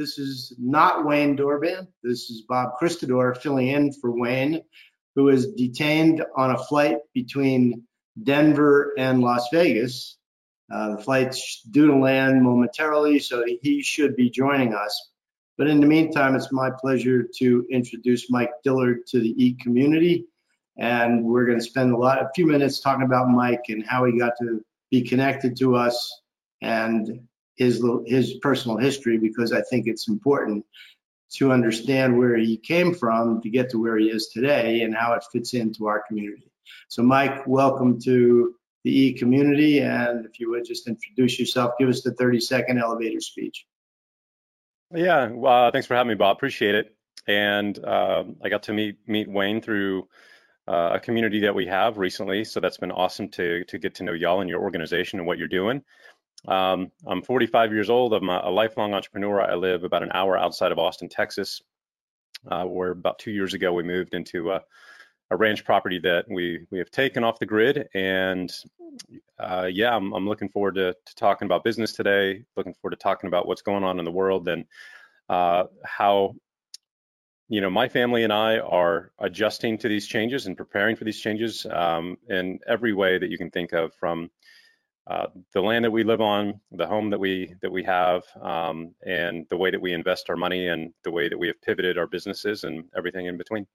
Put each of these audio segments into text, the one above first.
this is not Wayne Dorban. This is Bob Christador filling in for Wayne, who is detained on a flight between Denver and Las Vegas. Uh, the flight's due to land momentarily, so he should be joining us. But in the meantime, it's my pleasure to introduce Mike Dillard to the E community. And we're going to spend a lot, a few minutes talking about Mike and how he got to be connected to us and his his personal history because I think it's important to understand where he came from to get to where he is today and how it fits into our community. So, Mike, welcome to the E community. And if you would just introduce yourself, give us the 30 second elevator speech. Yeah, well, thanks for having me, Bob. Appreciate it. And uh, I got to meet meet Wayne through uh, a community that we have recently. So that's been awesome to to get to know y'all and your organization and what you're doing. Um, I'm 45 years old. I'm a, lifelong entrepreneur. I live about an hour outside of Austin, Texas, uh, where about two years ago we moved into a, a, ranch property that we we have taken off the grid. And uh, yeah, I'm, I'm, looking forward to, to, talking about business today. Looking forward to talking about what's going on in the world and uh, how you know my family and I are adjusting to these changes and preparing for these changes um, in every way that you can think of from uh, the land that we live on, the home that we that we have, um, and the way that we invest our money, and the way that we have pivoted our businesses, and everything in between.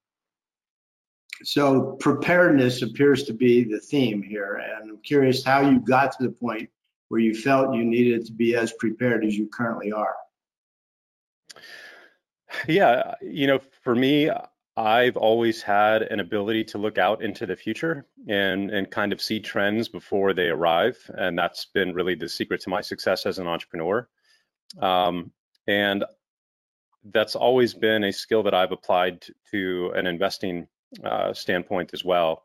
So preparedness appears to be the theme here, and I'm curious how you got to the point where you felt you needed to be as prepared as you currently are. Yeah, you know, for me, I've always had an ability to look out into the future and and kind of see trends before they arrive, and that's been really the secret to my success as an entrepreneur. Um, and that's always been a skill that I've applied to an investing uh, standpoint as well.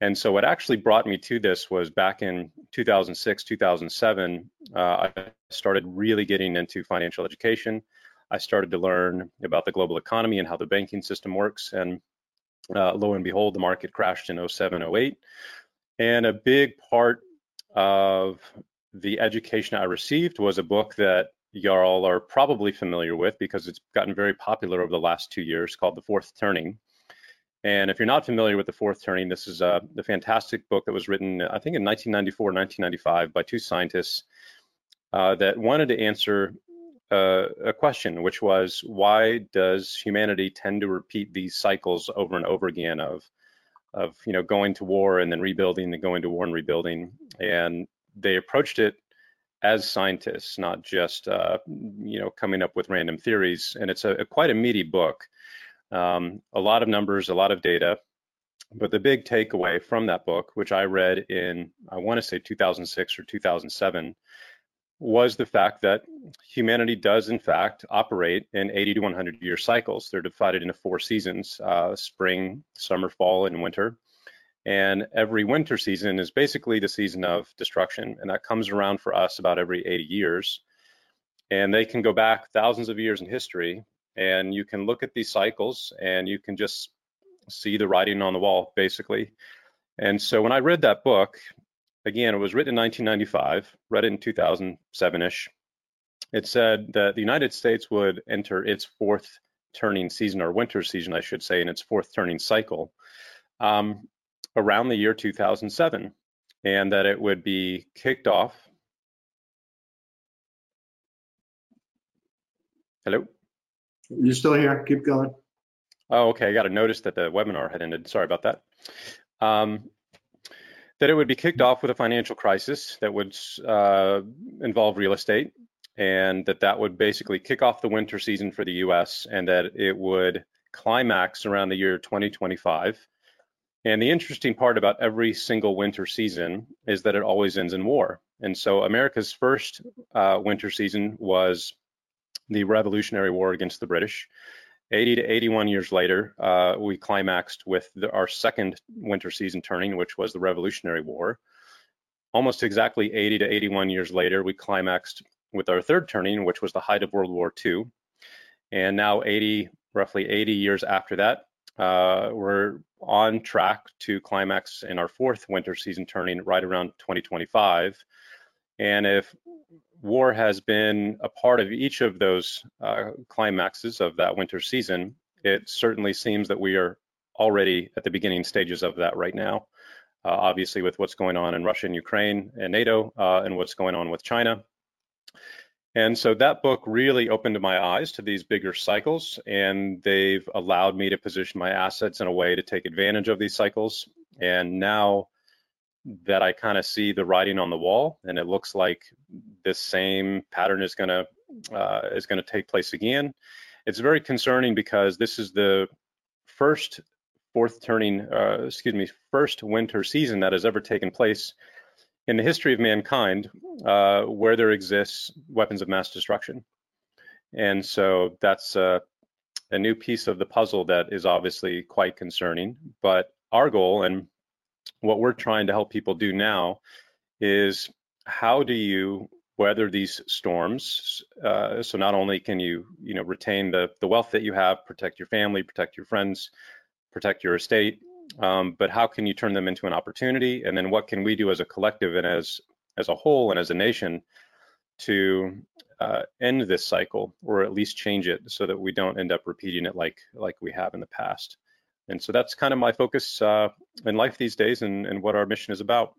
And so, what actually brought me to this was back in 2006, 2007. Uh, I started really getting into financial education. I started to learn about the global economy and how the banking system works. And uh, lo and behold, the market crashed in 07, 08. And a big part of the education I received was a book that y'all are probably familiar with because it's gotten very popular over the last two years called The Fourth Turning. And if you're not familiar with The Fourth Turning, this is a, a fantastic book that was written, I think, in 1994, 1995 by two scientists uh, that wanted to answer a question, which was why does humanity tend to repeat these cycles over and over again of of you know going to war and then rebuilding and going to war and rebuilding? And they approached it as scientists not just uh, you know coming up with random theories. And it's a, a quite a meaty book. Um, a lot of numbers a lot of data. But the big takeaway from that book which i read in i want to say 2006 or 2007 was the fact that humanity does in fact operate in 80 to 100 year cycles. They're divided into four seasons, uh, spring, summer, fall, and winter. And every winter season is basically the season of destruction. And that comes around for us about every 80 years. And they can go back thousands of years in history. And you can look at these cycles and you can just see the writing on the wall, basically. And so when I read that book, again, it was written in 1995, read it in 2007-ish. It said that the United States would enter its fourth turning season, or winter season, I should say, in its fourth turning cycle um, around the year 2007, and that it would be kicked off. Hello? You're still here. Keep going. Oh, okay. I got a notice that the webinar had ended. Sorry about that. Um, that it would be kicked off with a financial crisis that would uh, involve real estate, and that that would basically kick off the winter season for the U.S. and that it would climax around the year 2025. And the interesting part about every single winter season is that it always ends in war. And so America's first uh, winter season was the Revolutionary War against the British. 80 to 81 years later, uh, we climaxed with the, our second winter season turning, which was the Revolutionary War. Almost exactly 80 to 81 years later, we climaxed with our third turning, which was the height of World War II. And now 80, roughly 80 years after that, uh, we're on track to climax in our fourth winter season turning right around 2025. And if war has been a part of each of those uh, climaxes of that winter season, it certainly seems that we are already at the beginning stages of that right now. Uh, obviously, with what's going on in Russia and Ukraine and NATO, uh, and what's going on with China. And so that book really opened my eyes to these bigger cycles, and they've allowed me to position my assets in a way to take advantage of these cycles. And now that I kind of see the writing on the wall, and it looks like this same pattern is going to uh, is going to take place again. It's very concerning because this is the first fourth turning, uh, excuse me, first winter season that has ever taken place in the history of mankind uh, where there exists weapons of mass destruction. And so that's uh, a new piece of the puzzle that is obviously quite concerning. But our goal and what we're trying to help people do now is how do you weather these storms? Uh, so not only can you you know retain the the wealth that you have protect your family protect your friends protect your estate um, but how can you turn them into an opportunity? And then what can we do as a collective and as as a whole and as a nation to uh, end this cycle or at least change it so that we don't end up repeating it like like we have in the past and so that's kind of my focus uh, in life these days and, and what our mission is about.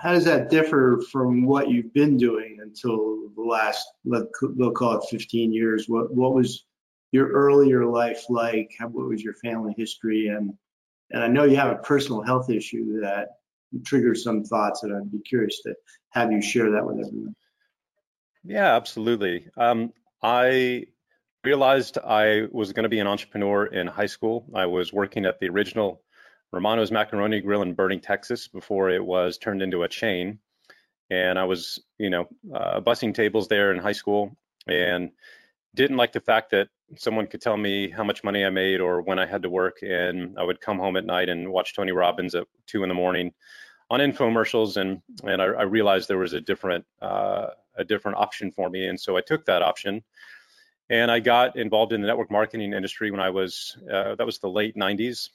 How does that differ from what you've been doing until the last, let, they'll call it 15 years? What, what was your earlier life like? How, what was your family history? And, and I know you have a personal health issue that triggers some thoughts, and I'd be curious to have you share that with everyone. Yeah, absolutely. Um, I realized I was going to be an entrepreneur in high school. I was working at the original Romano's Macaroni Grill in Boerne, Texas, before it was turned into a chain. And I was, you know, uh, bussing tables there in high school, and didn't like the fact that someone could tell me how much money I made or when I had to work. And I would come home at night and watch Tony Robbins at two in the morning on infomercials, and and I, I realized there was a different uh, a different option for me, and so I took that option and I got involved in the network marketing industry when I was, uh, that was the late 90s,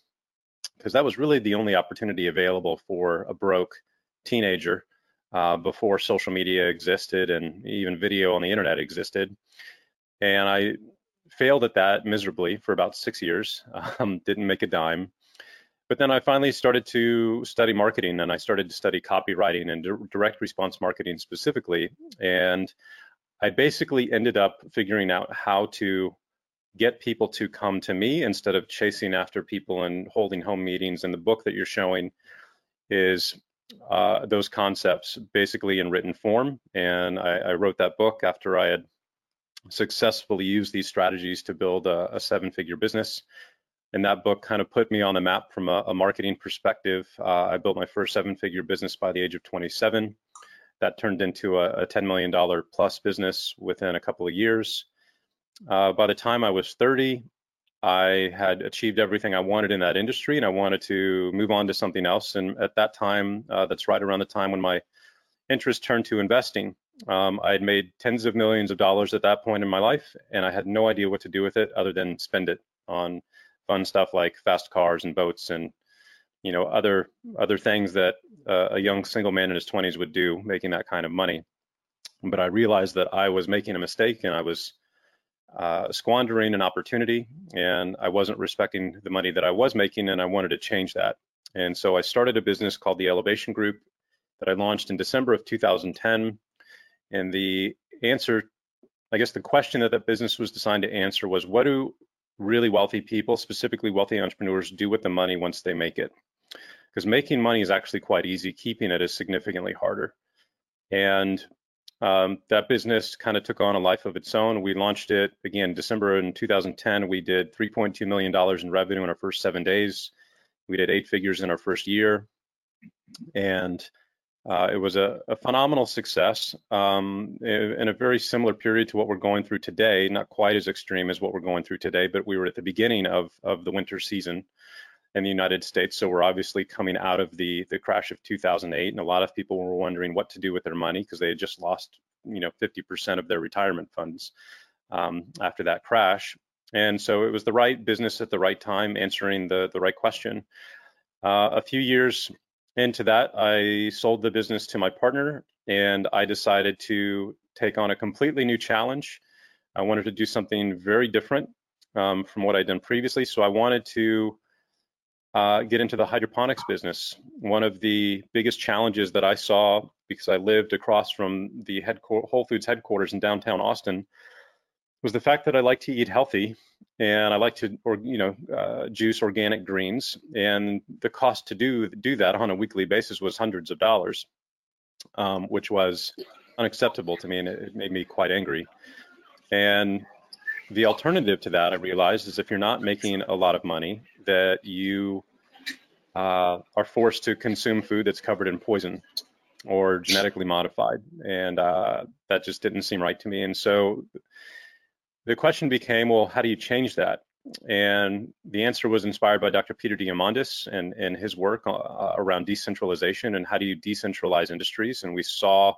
because that was really the only opportunity available for a broke teenager uh, before social media existed and even video on the internet existed. And I failed at that miserably for about six years, um, didn't make a dime. But then I finally started to study marketing and I started to study copywriting and direct response marketing specifically. And I basically ended up figuring out how to get people to come to me instead of chasing after people and holding home meetings. And the book that you're showing is uh, those concepts basically in written form. And I, I, wrote that book after I had successfully used these strategies to build a, a seven figure business. And that book kind of put me on the map from a, a marketing perspective. Uh, I built my first seven figure business by the age of 27 that turned into a, a $10 million plus business within a couple of years. Uh, by the time I was 30, I had achieved everything I wanted in that industry and I wanted to move on to something else. And at that time, uh, that's right around the time when my interest turned to investing. Um, I had made tens of millions of dollars at that point in my life, and I had no idea what to do with it other than spend it on fun stuff like fast cars and boats and you know other other things that uh, a young single man in his 20s would do making that kind of money. But i realized that i was making a mistake and i was uh, squandering an opportunity and i wasn't respecting the money that i was making and i wanted to change that. And so i started a business called the elevation group that i launched in december of 2010 and the answer i guess the question that that business was designed to answer was what do really wealthy people specifically wealthy entrepreneurs do with the money once they make it because making money is actually quite easy. Keeping it is significantly harder. And um, that business kind of took on a life of its own. We launched it again in December in 2010. We did 3.2 million dollars in revenue in our first seven days. We did eight figures in our first year, and Uh, it was a, a phenomenal success um, in a very similar period to what we're going through today, not quite as extreme as what we're going through today, but we were at the beginning of, of the winter season in the United States. So we're obviously coming out of the, the crash of 2008, and a lot of people were wondering what to do with their money because they had just lost, you know, 50% of their retirement funds um, after that crash. And so it was the right business at the right time, answering the, the right question. Uh, a few years into that, I sold the business to my partner and I decided to take on a completely new challenge. I wanted to do something very different um, from what I'd done previously. So I wanted to uh, get into the hydroponics business. One of the biggest challenges that I saw because I lived across from the Whole Foods headquarters in downtown Austin was the fact that I like to eat healthy and I like to, or you know, uh, juice organic greens, and the cost to do do that on a weekly basis was hundreds of dollars, um, which was unacceptable to me, and it, it made me quite angry. And the alternative to that, I realized, is if you're not making a lot of money, that you uh, are forced to consume food that's covered in poison or genetically modified, and uh, that just didn't seem right to me. And so the question became, well, how do you change that? And the answer was inspired by Dr. Peter Diamandis and, and his work uh, around decentralization and how do you decentralize industries. And we saw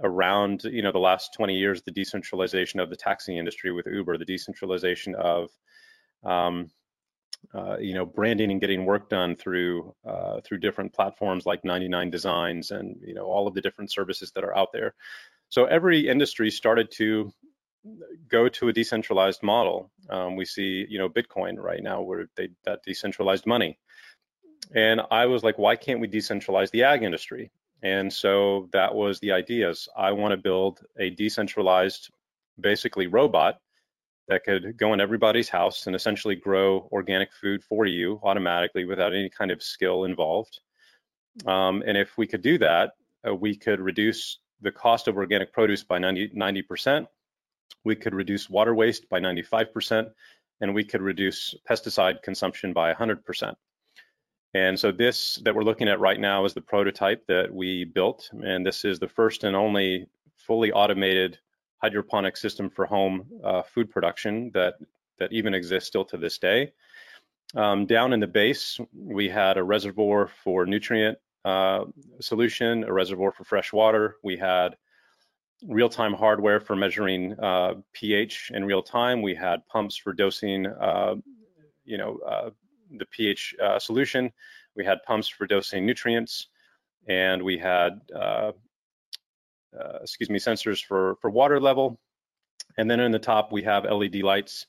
around you know the last 20 years the decentralization of the taxi industry with Uber, the decentralization of um, uh, you know branding and getting work done through uh, through different platforms like 99 Designs and you know all of the different services that are out there. So every industry started to go to a decentralized model. Um, we see, you know, Bitcoin right now where they that decentralized money. And I was like, why can't we decentralize the ag industry? And so that was the ideas. I want to build a decentralized, basically robot that could go in everybody's house and essentially grow organic food for you automatically without any kind of skill involved. Um, and if we could do that, uh, we could reduce the cost of organic produce by 90 percent we could reduce water waste by 95%, and we could reduce pesticide consumption by 100%. And so this that we're looking at right now is the prototype that we built, and this is the first and only fully automated hydroponic system for home uh, food production that that even exists still to this day. Um, down in the base, we had a reservoir for nutrient uh, solution, a reservoir for fresh water. We had real-time hardware for measuring uh, pH in real time. We had pumps for dosing, uh, you know, uh, the pH uh, solution. We had pumps for dosing nutrients, and we had, uh, uh, excuse me, sensors for for water level. And then in the top, we have LED lights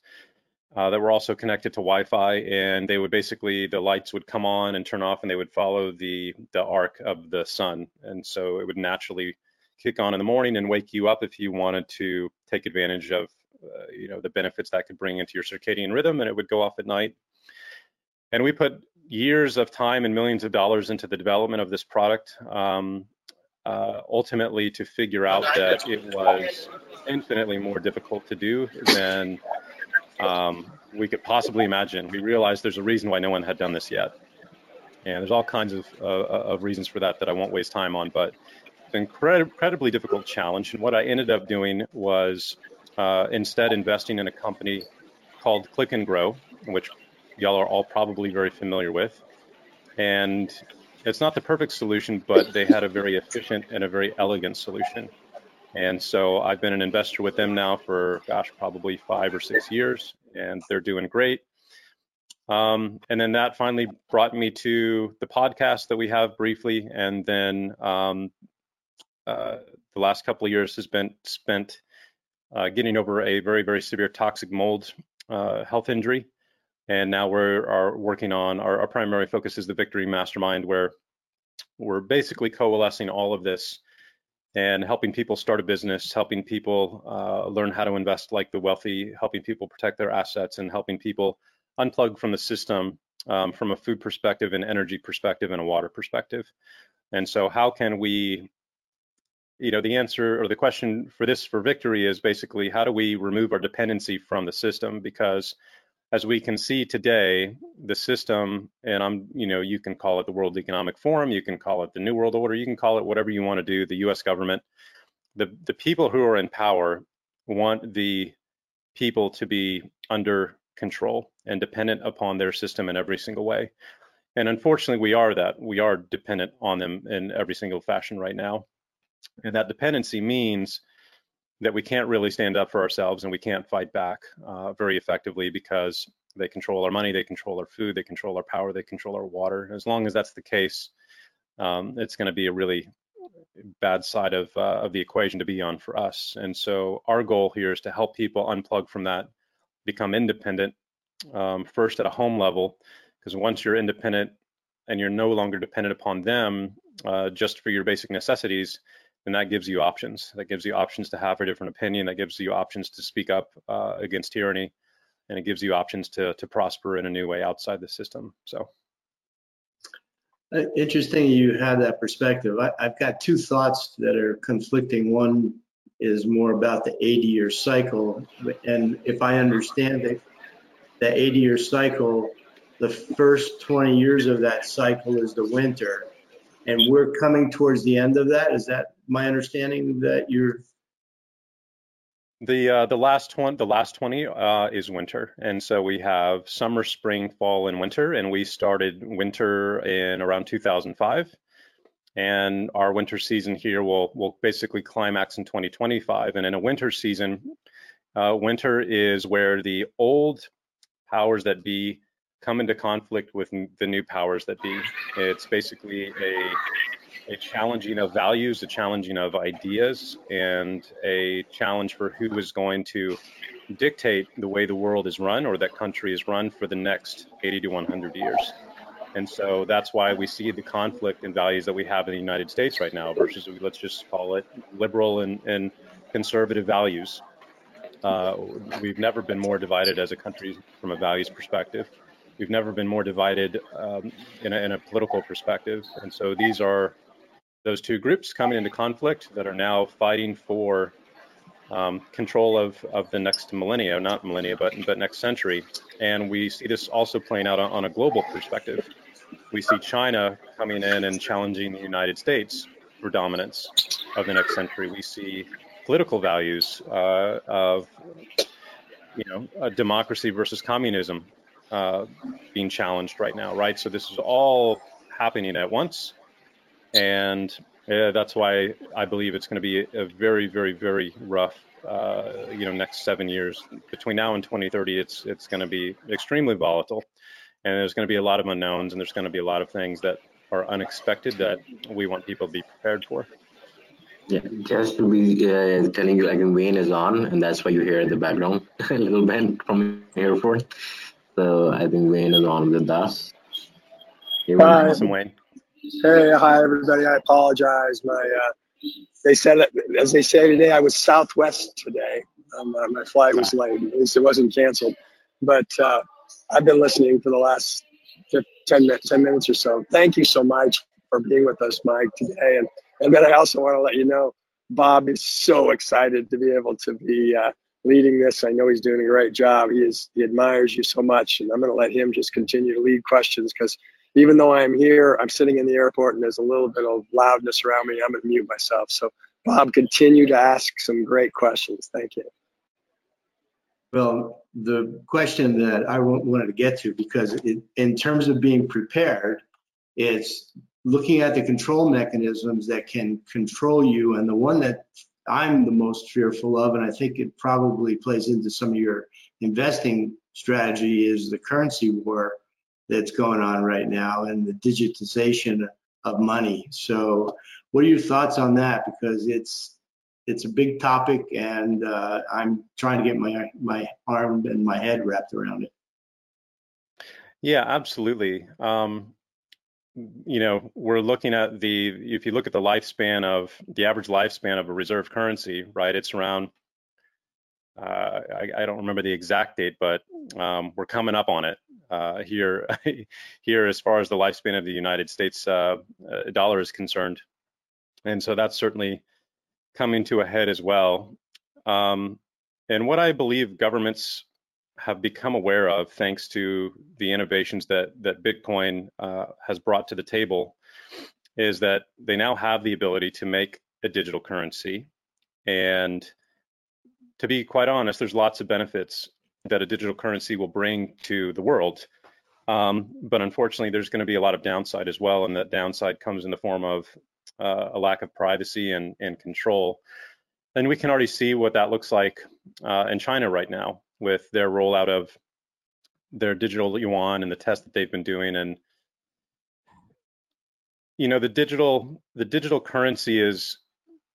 that were also connected to Wi-Fi, and they would basically the lights would come on and turn off, and they would follow the the arc of the sun, and so it would naturally kick on in the morning and wake you up if you wanted to take advantage of uh, you know the benefits that could bring into your circadian rhythm and it would go off at night and we put years of time and millions of dollars into the development of this product um, uh, ultimately to figure out that it was infinitely more difficult to do than um, we could possibly imagine. We realized there's a reason why no one had done this yet. And there's all kinds of, uh, of reasons for that that I won't waste time on. But it's an incred- incredibly difficult challenge. And what I ended up doing was uh, instead investing in a company called Click and Grow, which y'all are all probably very familiar with. And it's not the perfect solution, but they had a very efficient and a very elegant solution. And so I've been an investor with them now for, gosh, probably five or six years, and they're doing great. Um, and then that finally brought me to the podcast that we have briefly, and then um, uh, the last couple of years has been spent uh, getting over a very, very severe toxic mold uh, health injury. And now we're are working on our, our, primary focus is the Victory Mastermind, where we're basically coalescing all of this and helping people start a business, helping people uh, learn how to invest like the wealthy, helping people protect their assets, and helping people unplug from the system um, from a food perspective, an energy perspective, and a water perspective. And so, how can we you know, the answer or the question for this for victory is basically how do we remove our dependency from the system? Because as we can see today, the system, and I'm, you know, you can call it the World Economic Forum, you can call it the New World Order, you can call it whatever you want to do, the US government. The, the people who are in power want the people to be under control and dependent upon their system in every single way. And unfortunately, we are that. We are dependent on them in every single fashion right now. And that dependency means that we can't really stand up for ourselves and we can't fight back uh, very effectively because they control our money, they control our food, they control our power, they control our water. As long as that's the case, um, it's going to be a really bad side of uh, of the equation to be on for us. And so our goal here is to help people unplug from that, become independent um, first at a home level, because once you're independent and you're no longer dependent upon them uh, just for your basic necessities, then that gives you options. That gives you options to have a different opinion. That gives you options to speak up uh, against tyranny, and it gives you options to to prosper in a new way outside the system. So. Interesting you have that perspective. I, have got two thoughts that are conflicting. One is more about the 80 year cycle. And if I understand it, the 80 year cycle, the first 20 years of that cycle is the winter. And we're coming towards the end of that. Is that my understanding that you're the uh, the last one, the last 20 uh, is winter, and so we have summer, spring, fall, and winter. And we started winter in around 2005, and our winter season here will will basically climax in 2025. And in a winter season, uh, winter is where the old powers that be come into conflict with the new powers that be. It's basically a a challenging of values, a challenging of ideas, and a challenge for who is going to dictate the way the world is run or that country is run for the next 80 to 100 years. And so that's why we see the conflict in values that we have in the United States right now versus, let's just call it liberal and, and conservative values. Uh, we've never been more divided as a country from a values perspective. We've never been more divided um, in, a, in a political perspective. And so these are those two groups coming into conflict that are now fighting for um, control of, of the next millennia, not millennia, but, but next century. And we see this also playing out on, on a global perspective. We see China coming in and challenging the United States for dominance of the next century. We see political values uh, of, you know, democracy versus communism uh, being challenged right now, right? So this is all happening at once and yeah, that's why I believe it's going to be a very, very, very rough, uh, you know, next seven years. Between now and 2030, it's it's going to be extremely volatile, and there's going to be a lot of unknowns, and there's going to be a lot of things that are unexpected that we want people to be prepared for. Yeah, just to be uh, telling you, like Wayne is on, and that's why you hear the background a little bit from the airport. So I think Wayne is on with us. Here Hi. Awesome, Wayne. Hey, hi everybody. I apologize. My uh, they said it, as they say today. I was Southwest today. Um, uh, my flight was late. At least it wasn't canceled. But uh, I've been listening for the last 10, 10 minutes or so. Thank you so much for being with us, Mike, today. And and then I also want to let you know, Bob is so excited to be able to be uh, leading this. I know he's doing a great job. He is he admires you so much, and I'm going to let him just continue to lead questions because even though I'm here, I'm sitting in the airport and there's a little bit of loudness around me. I'm going to mute myself. So, Bob, continue to ask some great questions. Thank you. Well, the question that I wanted to get to, because it, in terms of being prepared, it's looking at the control mechanisms that can control you. And the one that I'm the most fearful of, and I think it probably plays into some of your investing strategy, is the currency war that's going on right now and the digitization of money. So, what are your thoughts on that? Because it's it's a big topic, and uh, I'm trying to get my my arm and my head wrapped around it. Yeah, absolutely. Um, you know, we're looking at the if you look at the lifespan of the average lifespan of a reserve currency, right? It's around uh, I, I, don't remember the exact date, but um, we're coming up on it here. here, as far as the lifespan of the United States uh, uh, dollar is concerned, and so that's certainly coming to a head as well. Um, and what I believe governments have become aware of thanks to the innovations that that Bitcoin uh, has brought to the table is that they now have the ability to make a digital currency. And to be quite honest, there's lots of benefits that a digital currency will bring to the world. Um, but unfortunately, there's going to be a lot of downside as well, and that downside comes in the form of uh, a lack of privacy and, and control. And we can already see what that looks like uh, in China right now with their rollout of their digital yuan and the test that they've been doing. And you know, the digital the digital currency is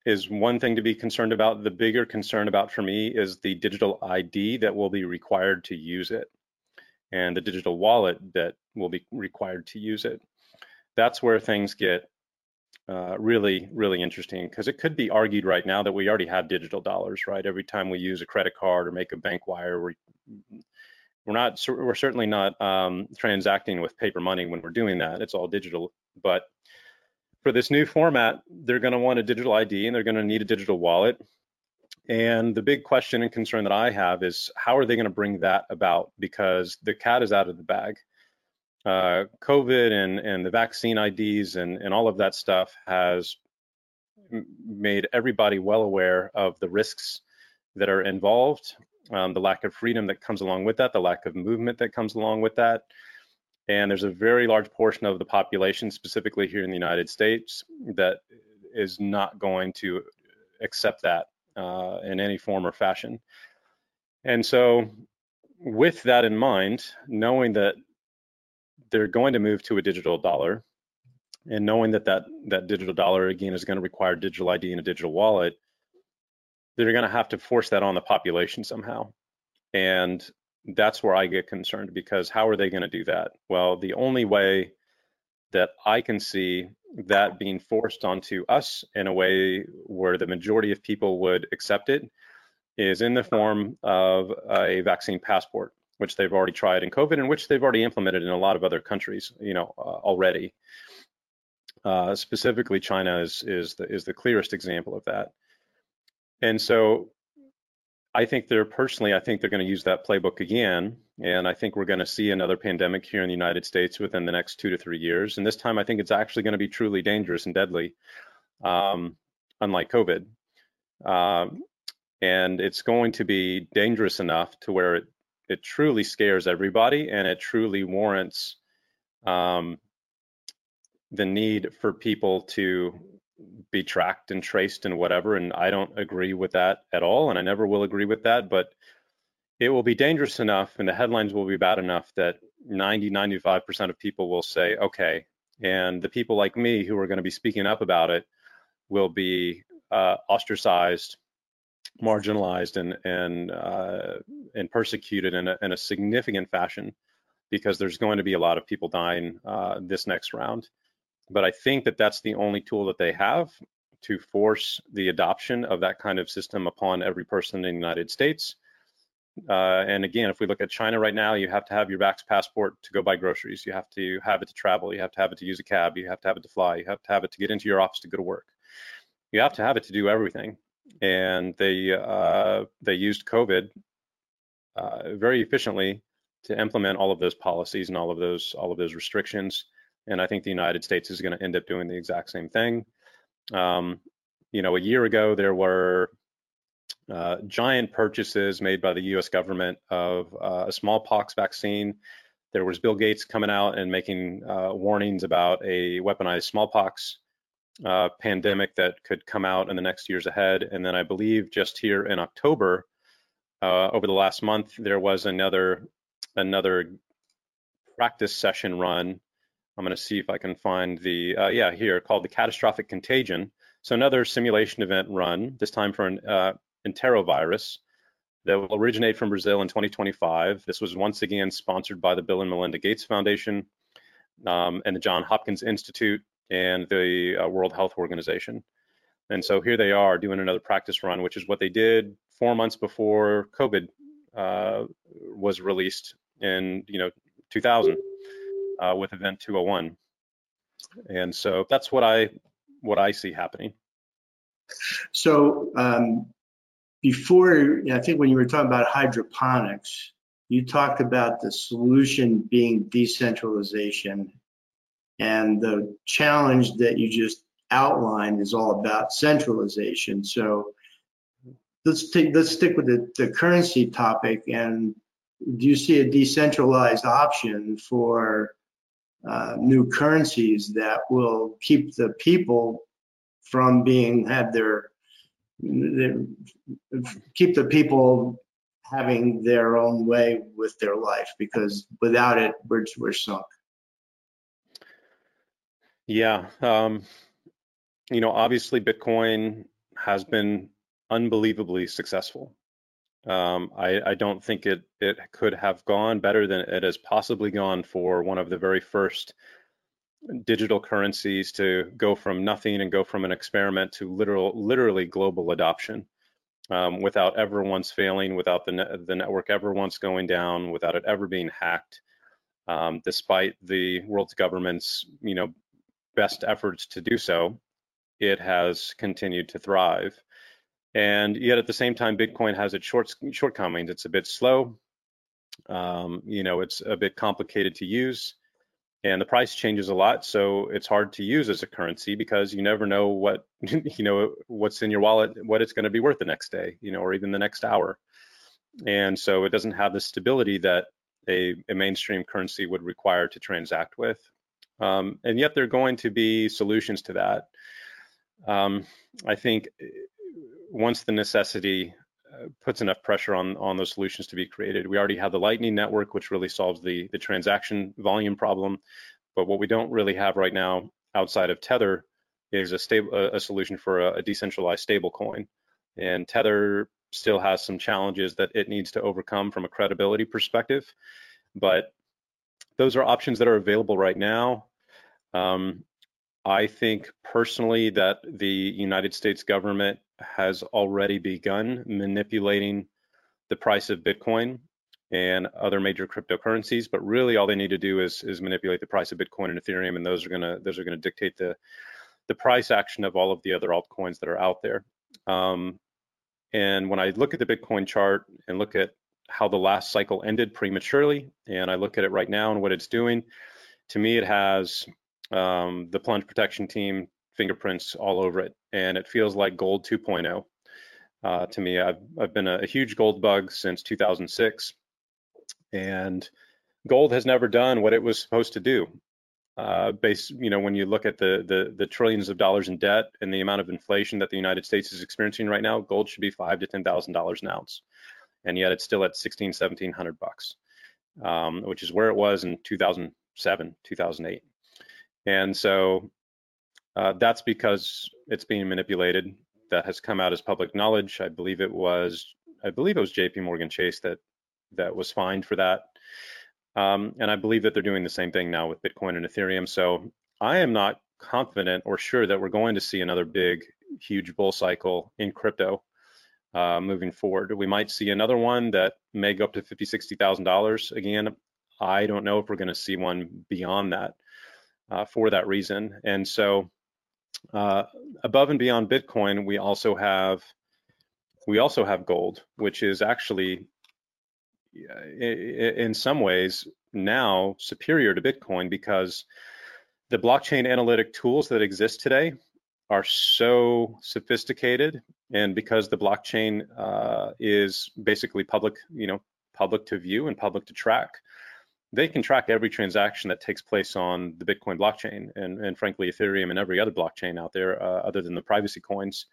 is one thing to be concerned about. The bigger concern about for me is the digital ID that will be required to use it and the digital wallet that will be required to use it. That's where things get uh, really, really interesting because it could be argued right now that we already have digital dollars, right? Every time we use a credit card or make a bank wire, we're, we're not, we're certainly not um, transacting with paper money when we're doing that. It's all digital. But for this new format, they're going to want a digital ID and they're going to need a digital wallet. And the big question and concern that I have is how are they going to bring that about? Because the cat is out of the bag. Uh, COVID and, and the vaccine IDs and, and all of that stuff has made everybody well aware of the risks that are involved, um, the lack of freedom that comes along with that, the lack of movement that comes along with that. And there's a very large portion of the population, specifically here in the United States, that is not going to accept that uh, in any form or fashion. And so, with that in mind, knowing that they're going to move to a digital dollar, and knowing that that, that digital dollar again is going to require digital ID and a digital wallet, they're going to have to force that on the population somehow. And that's where I get concerned because how are they going to do that? Well, the only way that I can see that being forced onto us in a way where the majority of people would accept it is in the form of a vaccine passport, which they've already tried in COVID and which they've already implemented in a lot of other countries, you know, uh, already. Uh, specifically, China is is the is the clearest example of that. And so I think they're personally, I think they're going to use that playbook again. And I think we're going to see another pandemic here in the United States within the next two to three years. And this time, I think it's actually going to be truly dangerous and deadly, um, unlike COVID. Um, and it's going to be dangerous enough to where it, it truly scares everybody and it truly warrants um, the need for people to be tracked and traced and whatever. And I don't agree with that at all. And I never will agree with that. But it will be dangerous enough and the headlines will be bad enough that 90, 95% of people will say, okay. And the people like me who are going to be speaking up about it will be uh, ostracized, marginalized, and and uh, and persecuted in a, in a significant fashion because there's going to be a lot of people dying uh, this next round. But I think that that's the only tool that they have to force the adoption of that kind of system upon every person in the United States. Uh, and again, if we look at China right now, you have to have your Vax passport to go buy groceries. You have to have it to travel. You have to have it to use a cab. You have to have it to fly. You have to have it to get into your office to go to work. You have to have it to do everything. And they uh, they used COVID uh, very efficiently to implement all of those policies and all of those all of those restrictions. And I think the United States is going to end up doing the exact same thing. Um, you know, a year ago, there were uh, giant purchases made by the US government of uh, a smallpox vaccine. There was Bill Gates coming out and making uh, warnings about a weaponized smallpox uh, pandemic that could come out in the next years ahead. And then I believe just here in October, uh, over the last month, there was another another practice session run I'm going to see if I can find the, uh, yeah, here, called the Catastrophic Contagion. So another simulation event run, this time for an uh, enterovirus that will originate from Brazil in 2025. This was once again sponsored by the Bill and Melinda Gates Foundation um, and the John Hopkins Institute and the uh, World Health Organization. And so here they are doing another practice run, which is what they did four months before COVID uh, was released in, you know, 2000 uh, with Event 201. And so that's what I what I see happening. So um, before, I think when you were talking about hydroponics, you talked about the solution being decentralization, and the challenge that you just outlined is all about centralization. So let's take let's stick with the, the currency topic and do you see a decentralized option for uh, new currencies that will keep the people from being had their, their keep the people having their own way with their life because without it we're, we're sunk. Yeah um, you know obviously bitcoin has been unbelievably successful um, I, I, don't think it it could have gone better than it has possibly gone for one of the very first digital currencies to go from nothing and go from an experiment to literal literally global adoption um, without ever once failing, without the ne- the network ever once going down, without it ever being hacked, um, despite the world's government's you know best efforts to do so, it has continued to thrive. And yet at the same time, Bitcoin has its short, shortcomings. It's a bit slow. Um, you know, it's a bit complicated to use. And the price changes a lot. So it's hard to use as a currency because you never know what you know what's in your wallet what it's going to be worth the next day you know or even the next hour. And so it doesn't have the stability that a, a mainstream currency would require to transact with. Um, and yet there are going to be solutions to that. Um, i think once the necessity uh, puts enough pressure on on those solutions to be created. We already have the Lightning Network, which really solves the the transaction volume problem. But what we don't really have right now, outside of Tether, is a stable a, solution for a, a decentralized stablecoin. And Tether still has some challenges that it needs to overcome from a credibility perspective. But those are options that are available right now. Um, I think personally that the United States government has already begun manipulating the price of Bitcoin and other major cryptocurrencies, but really all they need to do is is manipulate the price of Bitcoin and Ethereum, and those are gonna those are gonna dictate the the price action of all of the other altcoins that are out there. Um, and when I look at the Bitcoin chart and look at how the last cycle ended prematurely, and I look at it right now and what it's doing, to me it has um, the plunge protection team fingerprints all over it, and it feels like gold 2.0 uh, to me. I've I've been a, a, huge gold bug since 2006, and gold has never done what it was supposed to do. Uh, based, you know, when you look at the, the the trillions of dollars in debt and the amount of inflation that the United States is experiencing right now, gold should be five to ten thousand dollars an ounce, and yet it's still at 16, 1700 bucks, um, which is where it was in 2007, 2008. And so uh, that's because it's being manipulated. That has come out as public knowledge. I believe it was, I believe it was J.P. Morgan Chase that that was fined for that. Um, and I believe that they're doing the same thing now with Bitcoin and Ethereum. So I am not confident or sure that we're going to see another big, huge bull cycle in crypto uh, moving forward. We might see another one that may go up to fifty, sixty thousand dollars. Again, I don't know if we're going to see one beyond that uh, for that reason. And so uh, above and beyond Bitcoin, we also have we also have gold, which is actually in some ways now superior to Bitcoin because the blockchain analytic tools that exist today are so sophisticated, and because the blockchain uh, is basically public, you know, public to view and public to track, they can track every transaction that takes place on the Bitcoin blockchain and, and frankly, Ethereum and every other blockchain out there uh, other than the privacy coins.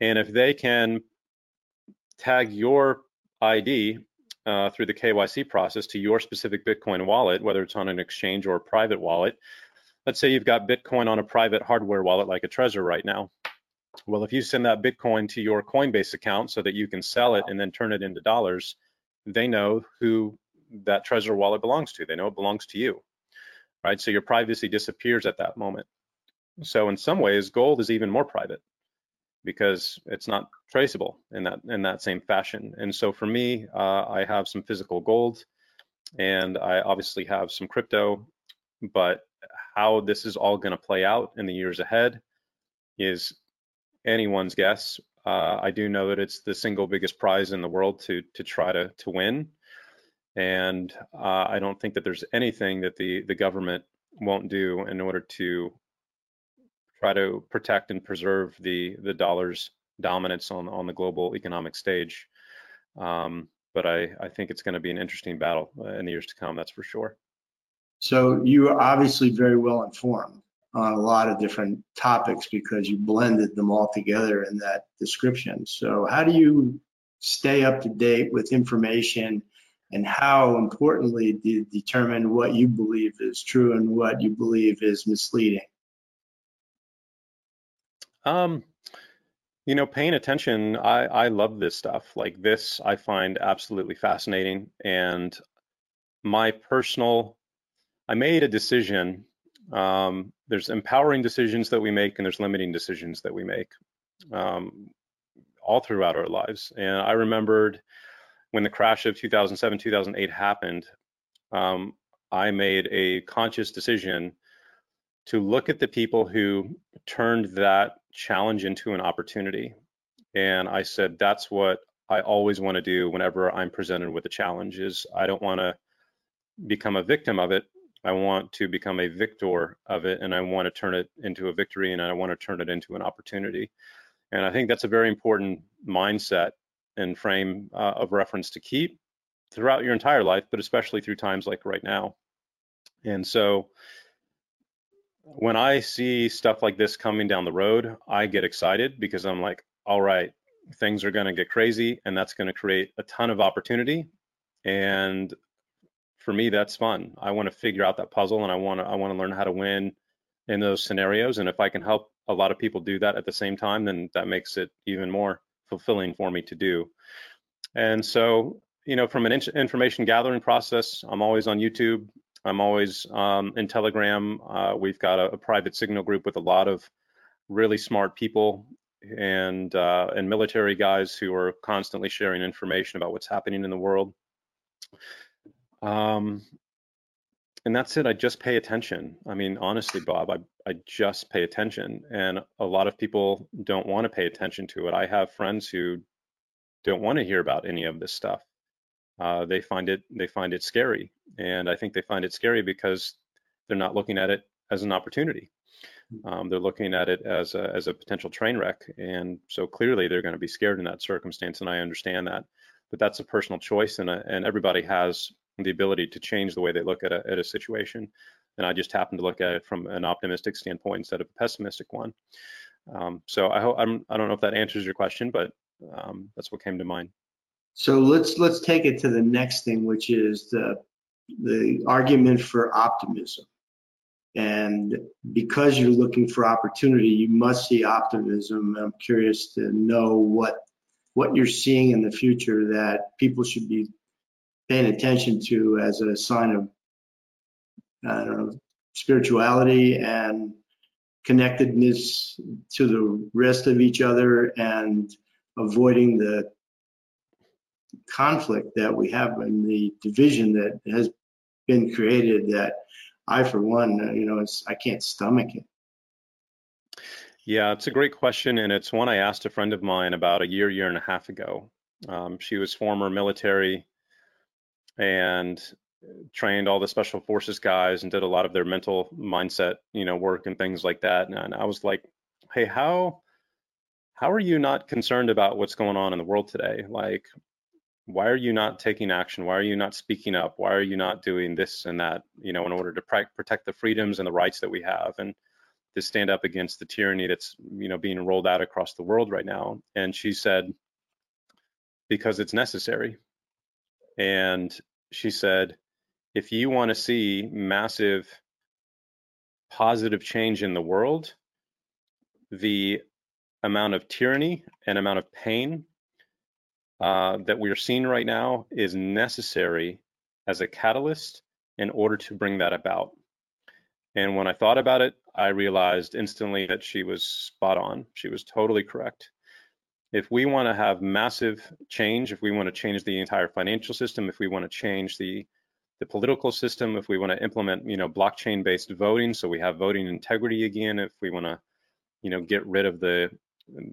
And if they can tag your ID uh, through the KYC process to your specific Bitcoin wallet, whether it's on an exchange or a private wallet, let's say you've got Bitcoin on a private hardware wallet like a Trezor right now. Well, if you send that Bitcoin to your Coinbase account so that you can sell it and then turn it into dollars, they know who that Trezor wallet belongs to. They know it belongs to you, right? So your privacy disappears at that moment. So in some ways, gold is even more private because it's not traceable in that in that same fashion. And so for me, uh, I have some physical gold, and I obviously have some crypto. But how this is all going to play out in the years ahead is anyone's guess. Uh, I do know that it's the single biggest prize in the world to to try to to win And uh, I don't think that there's anything that the the government won't do in order to try to protect and preserve the the dollar's dominance on on the global economic stage. Um, but I, I think it's going to be an interesting battle uh, in the years to come. That's for sure. So you are obviously very well informed on a lot of different topics because you blended them all together in that description. So how do you stay up to date with information and how importantly do you determine what you believe is true and what you believe is misleading? Um, you know, paying attention, I, I love this stuff. Like this, I find absolutely fascinating. And my personal, I made a decision. Um, there's empowering decisions that we make, and there's limiting decisions that we make um, all throughout our lives. And I remembered when the crash of 2007, 2008 happened, um, I made a conscious decision to look at the people who turned that challenge into an opportunity. And I said, that's what I always want to do whenever I'm presented with a challenge is I don't want to become a victim of it. I want to become a victor of it and I want to turn it into a victory and I want to turn it into an opportunity. And I think that's a very important mindset and frame uh, of reference to keep throughout your entire life, but especially through times like right now. And so when I see stuff like this coming down the road, I get excited because I'm like, all right, things are going to get crazy and that's going to create a ton of opportunity. And for me, that's fun. I want to figure out that puzzle and I want to, I want to learn how to win in those scenarios. And if I can help a lot of people do that at the same time, then that makes it even more fulfilling for me to do. And so, you know, from an information gathering process, I'm always on YouTube. I'm always um, in Telegram. Uh, we've got a, a, private signal group with a lot of really smart people and uh, and military guys who are constantly sharing information about what's happening in the world. Um, and that's it. I just pay attention. I mean, honestly, Bob, I, I just pay attention. And a lot of people don't want to pay attention to it. I have friends who don't want to hear about any of this stuff. Uh, they find it they find it scary, and I think they find it scary because they're not looking at it as an opportunity. Hmm. Um, they're looking at it as a, as a potential train wreck, and so clearly they're going to be scared in that circumstance, and I understand that. But that's a personal choice, and a, and everybody has the ability to change the way they look at a, at a situation. And I just happen to look at it from an optimistic standpoint instead of a pessimistic one. Um, so I hope I'm, I don't know if that answers your question, but um, that's what came to mind. So let's let's take it to the next thing, which is the the argument for optimism. And because you're looking for opportunity, you must see optimism. I'm curious to know what what you're seeing in the future that people should be paying attention to as a sign of I don't know spirituality and connectedness to the rest of each other and avoiding the conflict that we have and the division that has been created that I, for one, you know, I can't stomach it. Yeah, it's a great question, and it's one I asked a friend of mine about a year, year and a half ago. Um, she was former military, and uh, trained all the special forces guys and did a lot of their mental mindset, you know, work and things like that. And I was like, hey, how how are you not concerned about what's going on in the world today? Like, why are you not taking action? Why are you not speaking up? Why are you not doing this and that, you know, in order to protect the freedoms and the rights that we have and to stand up against the tyranny that's, you know, being rolled out across the world right now? And she said, because it's necessary. And she said, if you want to see massive positive change in the world, the amount of tyranny and amount of pain uh, that we are seeing right now is necessary as a catalyst in order to bring that about. And when I thought about it, I realized instantly that she was spot on. She was totally correct if we want to have massive change, if we want to change the entire financial system, if we want to change the the political system, if we want to implement, you know, blockchain-based voting, so we have voting integrity again, if we want to, you know, get rid of the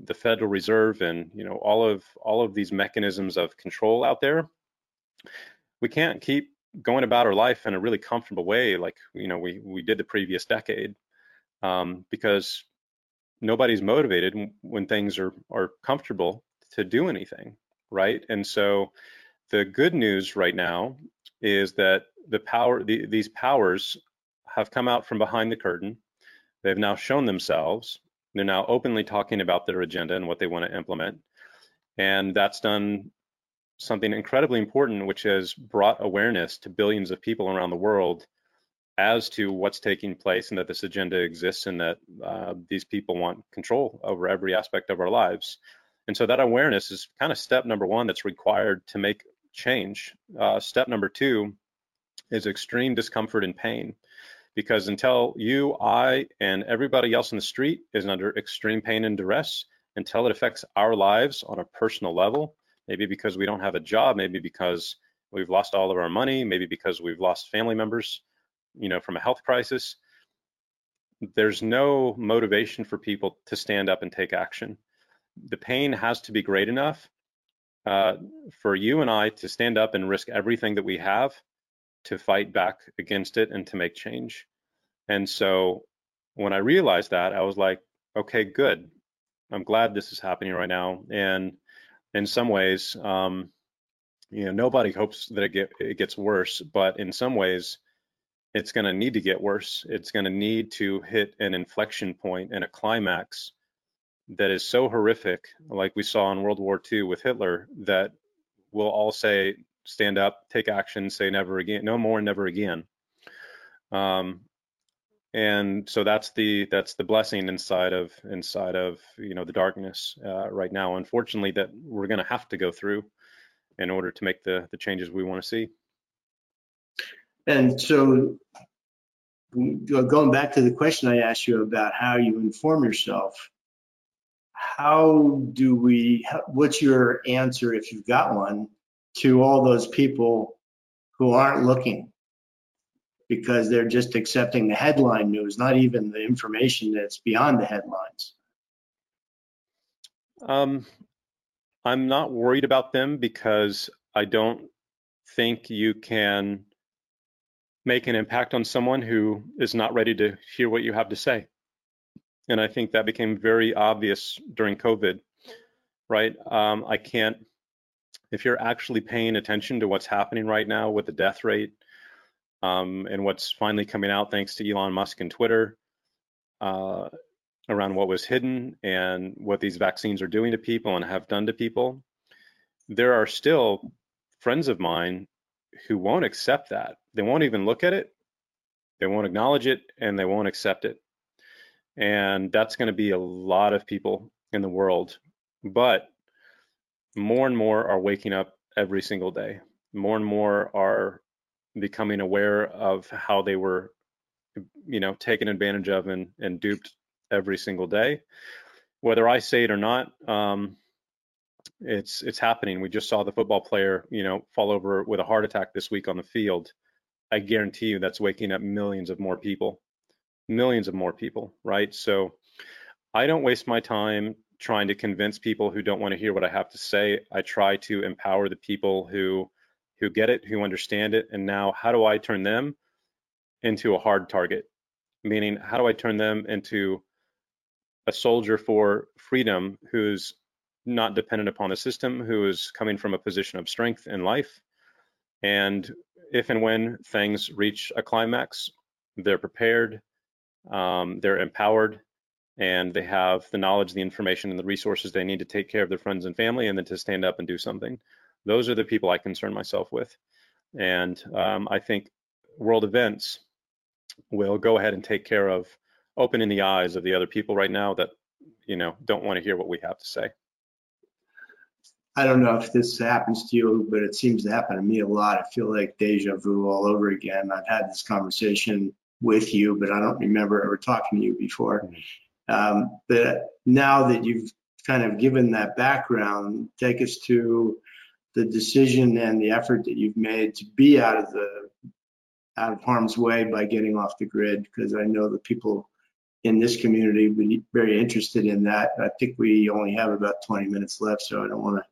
the Federal Reserve and you know all of all of these mechanisms of control out there, we can't keep going about our life in a really comfortable way like you know we we did the previous decade um, because nobody's motivated when things are are comfortable to do anything right? And so the good news right now is that the power the, these powers have come out from behind the curtain. They've now shown themselves. They're now openly talking about their agenda and what they want to implement. And that's done something incredibly important, which has brought awareness to billions of people around the world as to what's taking place and that this agenda exists and that uh, these people want control over every aspect of our lives. And so that awareness is kind of step number one that's required to make change. Uh, step number two is extreme discomfort and pain. Because until you, I, and everybody else in the street is under extreme pain and duress, until it affects our lives on a personal level, maybe because we don't have a job, maybe because we've lost all of our money, maybe because we've lost family members, you know, from a health crisis. There's no motivation for people to stand up and take action. The pain has to be great enough uh, for you and I to stand up and risk everything that we have to fight back against it and to make change. And so when I realized that, I was like, okay, good. I'm glad this is happening right now. And in some ways, um, you know, nobody hopes that it, get, it gets worse, but in some ways, it's going to need to get worse. It's going to need to hit an inflection point and a climax that is so horrific, like we saw in World War II with Hitler, that we'll all say, stand up, take action, say never again, no more, never again. Um, and so that's the that's the blessing inside of inside of you know the darkness uh, right now unfortunately that we're going to have to go through in order to make the the changes we want to see and so going back to the question i asked you about how you inform yourself how do we what's your answer if you've got one to all those people who aren't looking because they're just accepting the headline news, not even the information that's beyond the headlines. Um, I'm not worried about them because I don't think you can make an impact on someone who is not ready to hear what you have to say. And I think that became very obvious during COVID, right? Um, I can't, if you're actually paying attention to what's happening right now with the death rate, um, and what's finally coming out thanks to Elon Musk and Twitter uh, around what was hidden and what these vaccines are doing to people and have done to people. There are still friends of mine who won't accept that. They won't even look at it, they won't acknowledge it, and they won't accept it. And that's going to be a lot of people in the world. But more and more are waking up every single day. More and more are becoming aware of how they were, you know, taken advantage of and, and duped every single day. Whether I say it or not, um, it's it's happening. We just saw the football player, you know, fall over with a heart attack this week on the field. I guarantee you that's waking up millions of more people, millions of more people, right? So I don't waste my time trying to convince people who don't want to hear what I have to say. I try to empower the people who who get it, who understand it, and now how do I turn them into a hard target? Meaning, how do I turn them into a soldier for freedom who's not dependent upon the system, who is coming from a position of strength in life. And if and when things reach a climax, they're prepared, um, they're empowered, and they have the knowledge, the information, and the resources they need to take care of their friends and family and then to stand up and do something those are the people I concern myself with. And um, I think world events will go ahead and take care of opening the eyes of the other people right now that, you know, don't want to hear what we have to say. I don't know if this happens to you, but it seems to happen to me a lot. I feel like deja vu all over again. I've had this conversation with you, but I don't remember ever talking to you before. Mm-hmm. Um, but now that you've kind of given that background, take us to the decision and the effort that you've made to be out of the out of harm's way by getting off the grid because I know the people in this community would be very interested in that. I think we only have about 20 minutes left, so I don't want to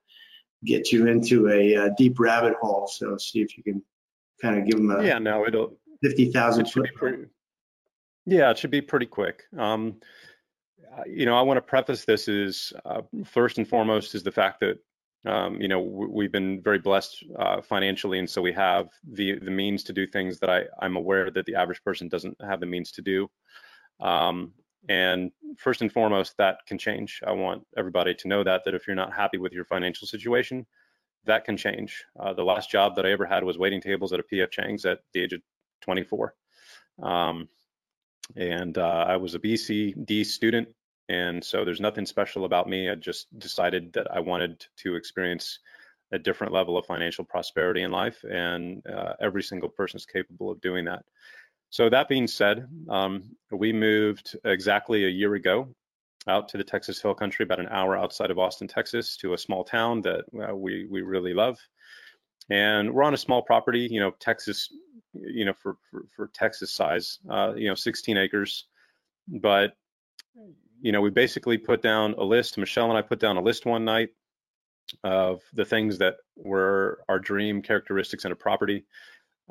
get you into a uh, deep rabbit hole. So see if you can kind of give them a yeah, no, it'll fifty thousand it. Yeah, it should be pretty quick. Um, uh, you know, I want to preface this is uh, first and foremost is the fact that um, you know we've been very blessed uh, financially, and so we have the the means to do things that I I'm aware that the average person doesn't have the means to do. Um, and first and foremost, that can change. I want everybody to know that that if you're not happy with your financial situation, that can change. Uh, the last job that I ever had was waiting tables at a PF Chang's at the age of 24. Um, and uh, I was a BCD student, and so there's nothing special about me. I just decided that I wanted to experience a different level of financial prosperity in life, and uh, every single person is capable of doing that. So that being said, um, we moved exactly a year ago out to the Texas Hill Country, about an hour outside of Austin, Texas, to a small town that uh, we we really love. And we're on a small property, you know, Texas, you know, for for, for Texas size, uh, you know, 16 acres. But you know, we basically put down a list. Michelle and I put down a list one night of the things that were our dream characteristics in a property.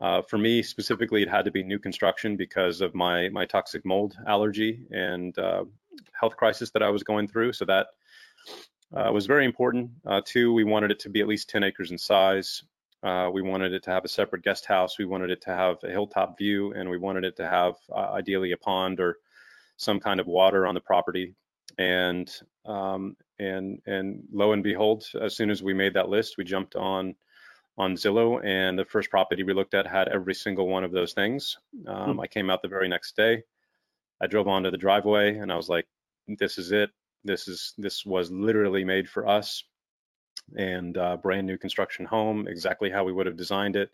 Uh, for me specifically, it had to be new construction because of my my toxic mold allergy and uh, health crisis that I was going through. So that uh, was very important. Uh, two, we wanted it to be at least 10 acres in size. Uh, we wanted it to have a separate guest house. We wanted it to have a hilltop view, and we wanted it to have uh, ideally a pond or some kind of water on the property. And um, and and lo and behold, as soon as we made that list, we jumped on on Zillow, and the first property we looked at had every single one of those things. Um, hmm. I came out the very next day. I drove onto the driveway, and I was like, "This is it. This is this was literally made for us." And uh, brand new construction home, exactly how we would have designed it,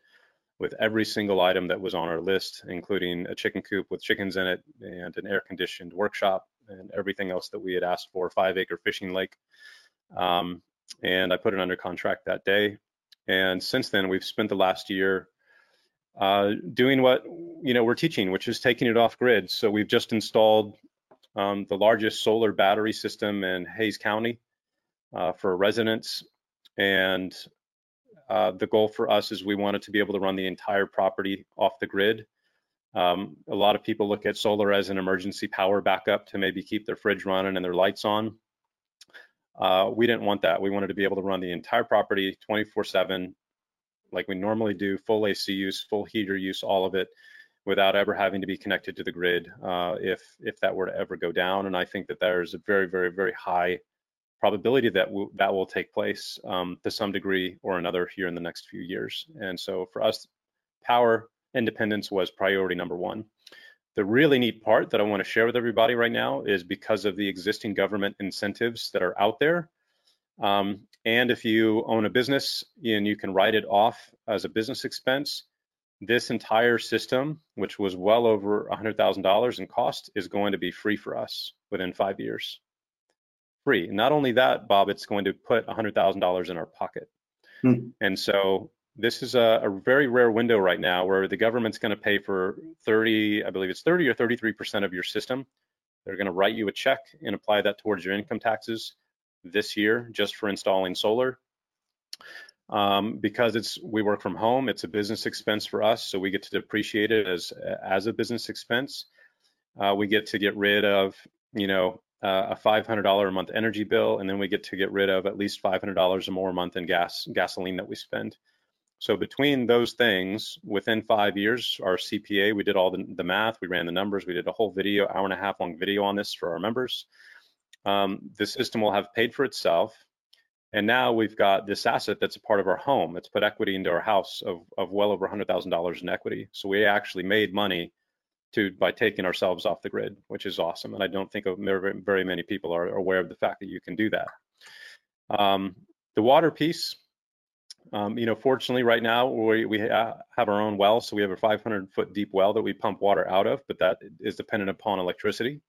with every single item that was on our list, including a chicken coop with chickens in it and an air-conditioned workshop and everything else that we had asked for, five-acre fishing lake. Um, and I put it under contract that day. And since then, we've spent the last year uh, doing what you know we're teaching, which is taking it off grid. So we've just installed um, the largest solar battery system in Hays County uh, for residents, and uh, the goal for us is we wanted to be able to run the entire property off the grid. Um, a lot of people look at solar as an emergency power backup to maybe keep their fridge running and their lights on. Uh, we didn't want that. We wanted to be able to run the entire property 24/7, like we normally do, full AC use, full heater use, all of it, without ever having to be connected to the grid uh, if if that were to ever go down. And I think that there's a very, very, very high probability that w- that will take place um, to some degree or another here in the next few years. And so for us, power independence was priority number one. The really neat part that I want to share with everybody right now is because of the existing government incentives that are out there. Um, and if you own a business and you can write it off as a business expense, this entire system, which was well over $100,000 in cost, is going to be free for us within five years. Free. Not only that, Bob, it's going to put $100,000 in our pocket. Hmm. And so this is a, a, very rare window right now where the government's going to pay for 30, I believe it's 30 or 33% of your system. They're going to write you a check and apply that towards your income taxes this year just for installing solar. Um, because it's we work from home, it's a business expense for us, so we get to depreciate it as as a business expense. Uh, we get to get rid of you know uh, a $500 a month energy bill, and then we get to get rid of at least $500 or more a month in gas gasoline that we spend. So between those things, within five years, our CPA, we did all the, the, math, we ran the numbers, we did a whole video, hour and a half long video on this for our members. Um, the system will have paid for itself. And now we've got this asset that's a part of our home. It's put equity into our house of, of well over $100,000 in equity. So we actually made money to by taking ourselves off the grid, which is awesome. And I don't think very, very many people are aware of the fact that you can do that. Um, the water piece, um, you know, fortunately, right now we, we have our own well, so we have a 500 foot deep well that we pump water out of, but that is dependent upon electricity.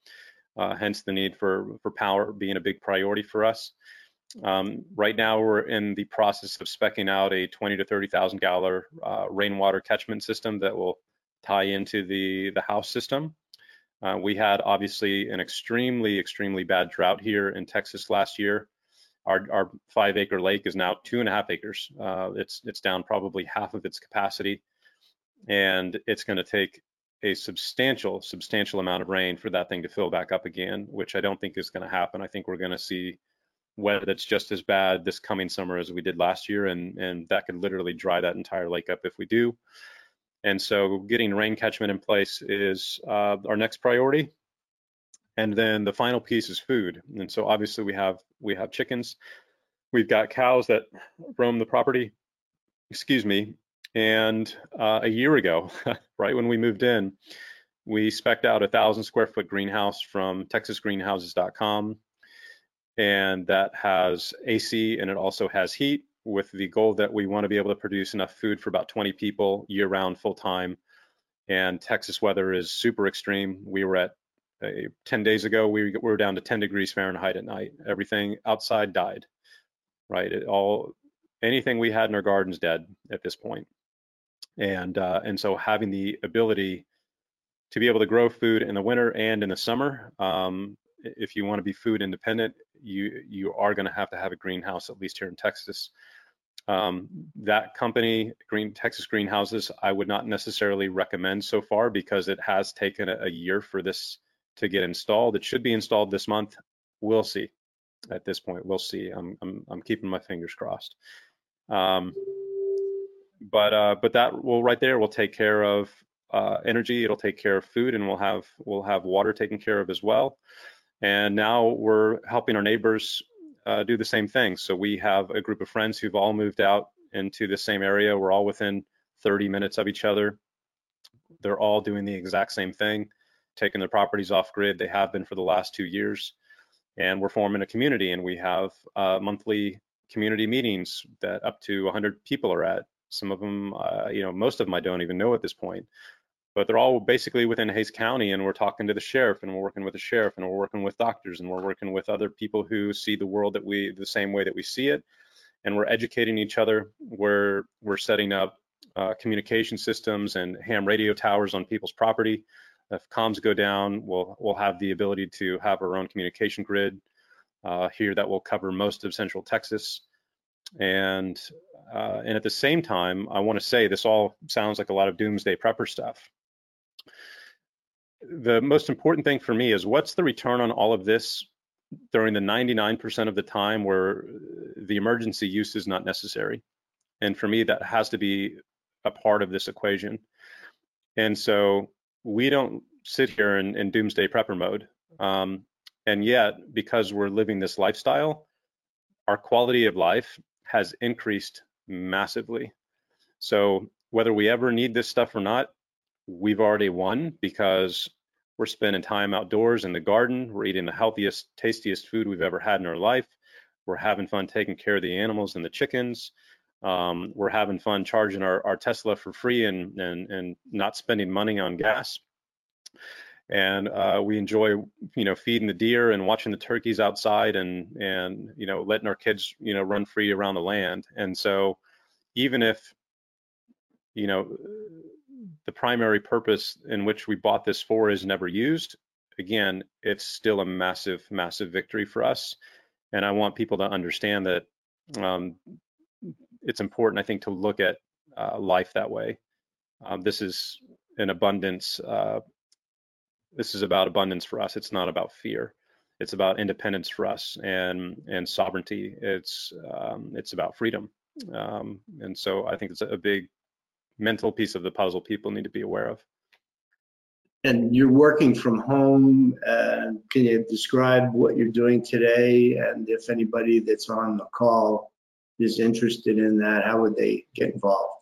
Uh, hence the need for for power being a big priority for us. Um, right now, we're in the process of specking out a 20 to 30,000 gallon uh, rainwater catchment system that will tie into the the house system. Uh, we had obviously an extremely extremely bad drought here in Texas last year our, our five acre lake is now two and a half acres. Uh, it's it's down probably half of its capacity, and it's going to take a substantial substantial amount of rain for that thing to fill back up again, which I don't think is going to happen. I think we're going to see weather that's just as bad this coming summer as we did last year, and and that could literally dry that entire lake up if we do. And so, getting rain catchment in place is uh, our next priority. And then the final piece is food. And so obviously we have we have chickens, we've got cows that roam the property. Excuse me. And uh, a year ago, right when we moved in, we specced out a thousand square foot greenhouse from TexasGreenhouses.com, and that has AC and it also has heat. With the goal that we want to be able to produce enough food for about 20 people year round, full time. And Texas weather is super extreme. We were at 10 days ago, we were down to 10 degrees Fahrenheit at night. Everything outside died, right? It all, anything we had in our gardens dead at this point. And, uh, and so having the ability to be able to grow food in the winter and in the summer, um, if you want to be food independent, you, you are going to have to have a greenhouse, at least here in Texas. Um, that company, Green Texas Greenhouses, I would not necessarily recommend so far because it has taken a, a year for this to get installed. It should be installed this month. We'll see. At this point, we'll see. I'm I'm, I'm keeping my fingers crossed. Um, but uh, but that will right there will take care of uh, energy. It'll take care of food, and we'll have we'll have water taken care of as well. And now we're helping our neighbors uh, do the same thing. So we have a group of friends who've all moved out into the same area. We're all within 30 minutes of each other. They're all doing the exact same thing taken their properties off grid. They have been for the last two years. And we're forming a community and we have uh, monthly community meetings that up to 100 people are at. Some of them, uh, you know, most of them I don't even know at this point, but they're all basically within Hays County and we're talking to the sheriff and we're working with the sheriff and we're working with doctors and we're working with other people who see the world that we, the same way that we see it. And we're educating each other. We're, we're setting up uh, communication systems and ham radio towers on people's property if comms go down, we'll we'll have the ability to have our own communication grid uh, here that will cover most of Central Texas. And uh, and at the same time, I want to say this all sounds like a lot of doomsday prepper stuff. The most important thing for me is what's the return on all of this during the 99% of the time where the emergency use is not necessary. And for me, that has to be a part of this equation. And so we don't sit here in, in doomsday prepper mode. Um, and yet, because we're living this lifestyle, our quality of life has increased massively. So whether we ever need this stuff or not, we've already won because we're spending time outdoors in the garden. We're eating the healthiest, tastiest food we've ever had in our life. We're having fun taking care of the animals and the chickens. Um, we're having fun charging our, our Tesla for free and, and, and not spending money on gas. And uh, we enjoy, you know, feeding the deer and watching the turkeys outside and, and, you know, letting our kids, you know, run free around the land. And so even if, you know, the primary purpose in which we bought this for is never used, again, it's still a massive, massive victory for us. And I want people to understand that um, it's important, I think, to look at uh, life that way. Um, this is an abundance. Uh, this is about abundance for us. It's not about fear. It's about independence for us and and sovereignty. It's um, it's about freedom. Um, and so I think it's a big mental piece of the puzzle people need to be aware of. And you're working from home. Uh, can you describe what you're doing today? And if anybody that's on the call is interested in that, how would they get involved?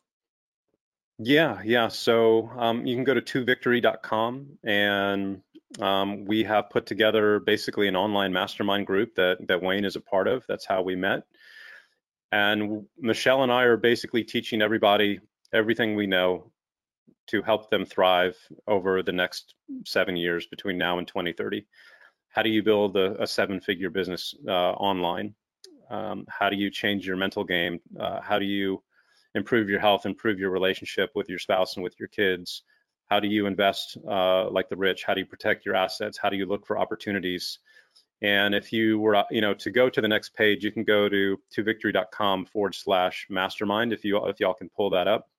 Yeah, yeah. So um, you can go to tovictory.com and um, we have put together basically an online mastermind group that, that Wayne is a part of. That's how we met. And Michelle and I are basically teaching everybody everything we know to help them thrive over the next seven years between now and 2030. How do you build a, a seven figure business uh, online? Um, how do you change your mental game? Uh, how do you improve your health, improve your relationship with your spouse and with your kids? How do you invest uh, like the rich? How do you protect your assets? How do you look for opportunities? And if you were, you know, to go to the next page, you can go to tovictory.com forward slash mastermind if you if y'all can pull that up.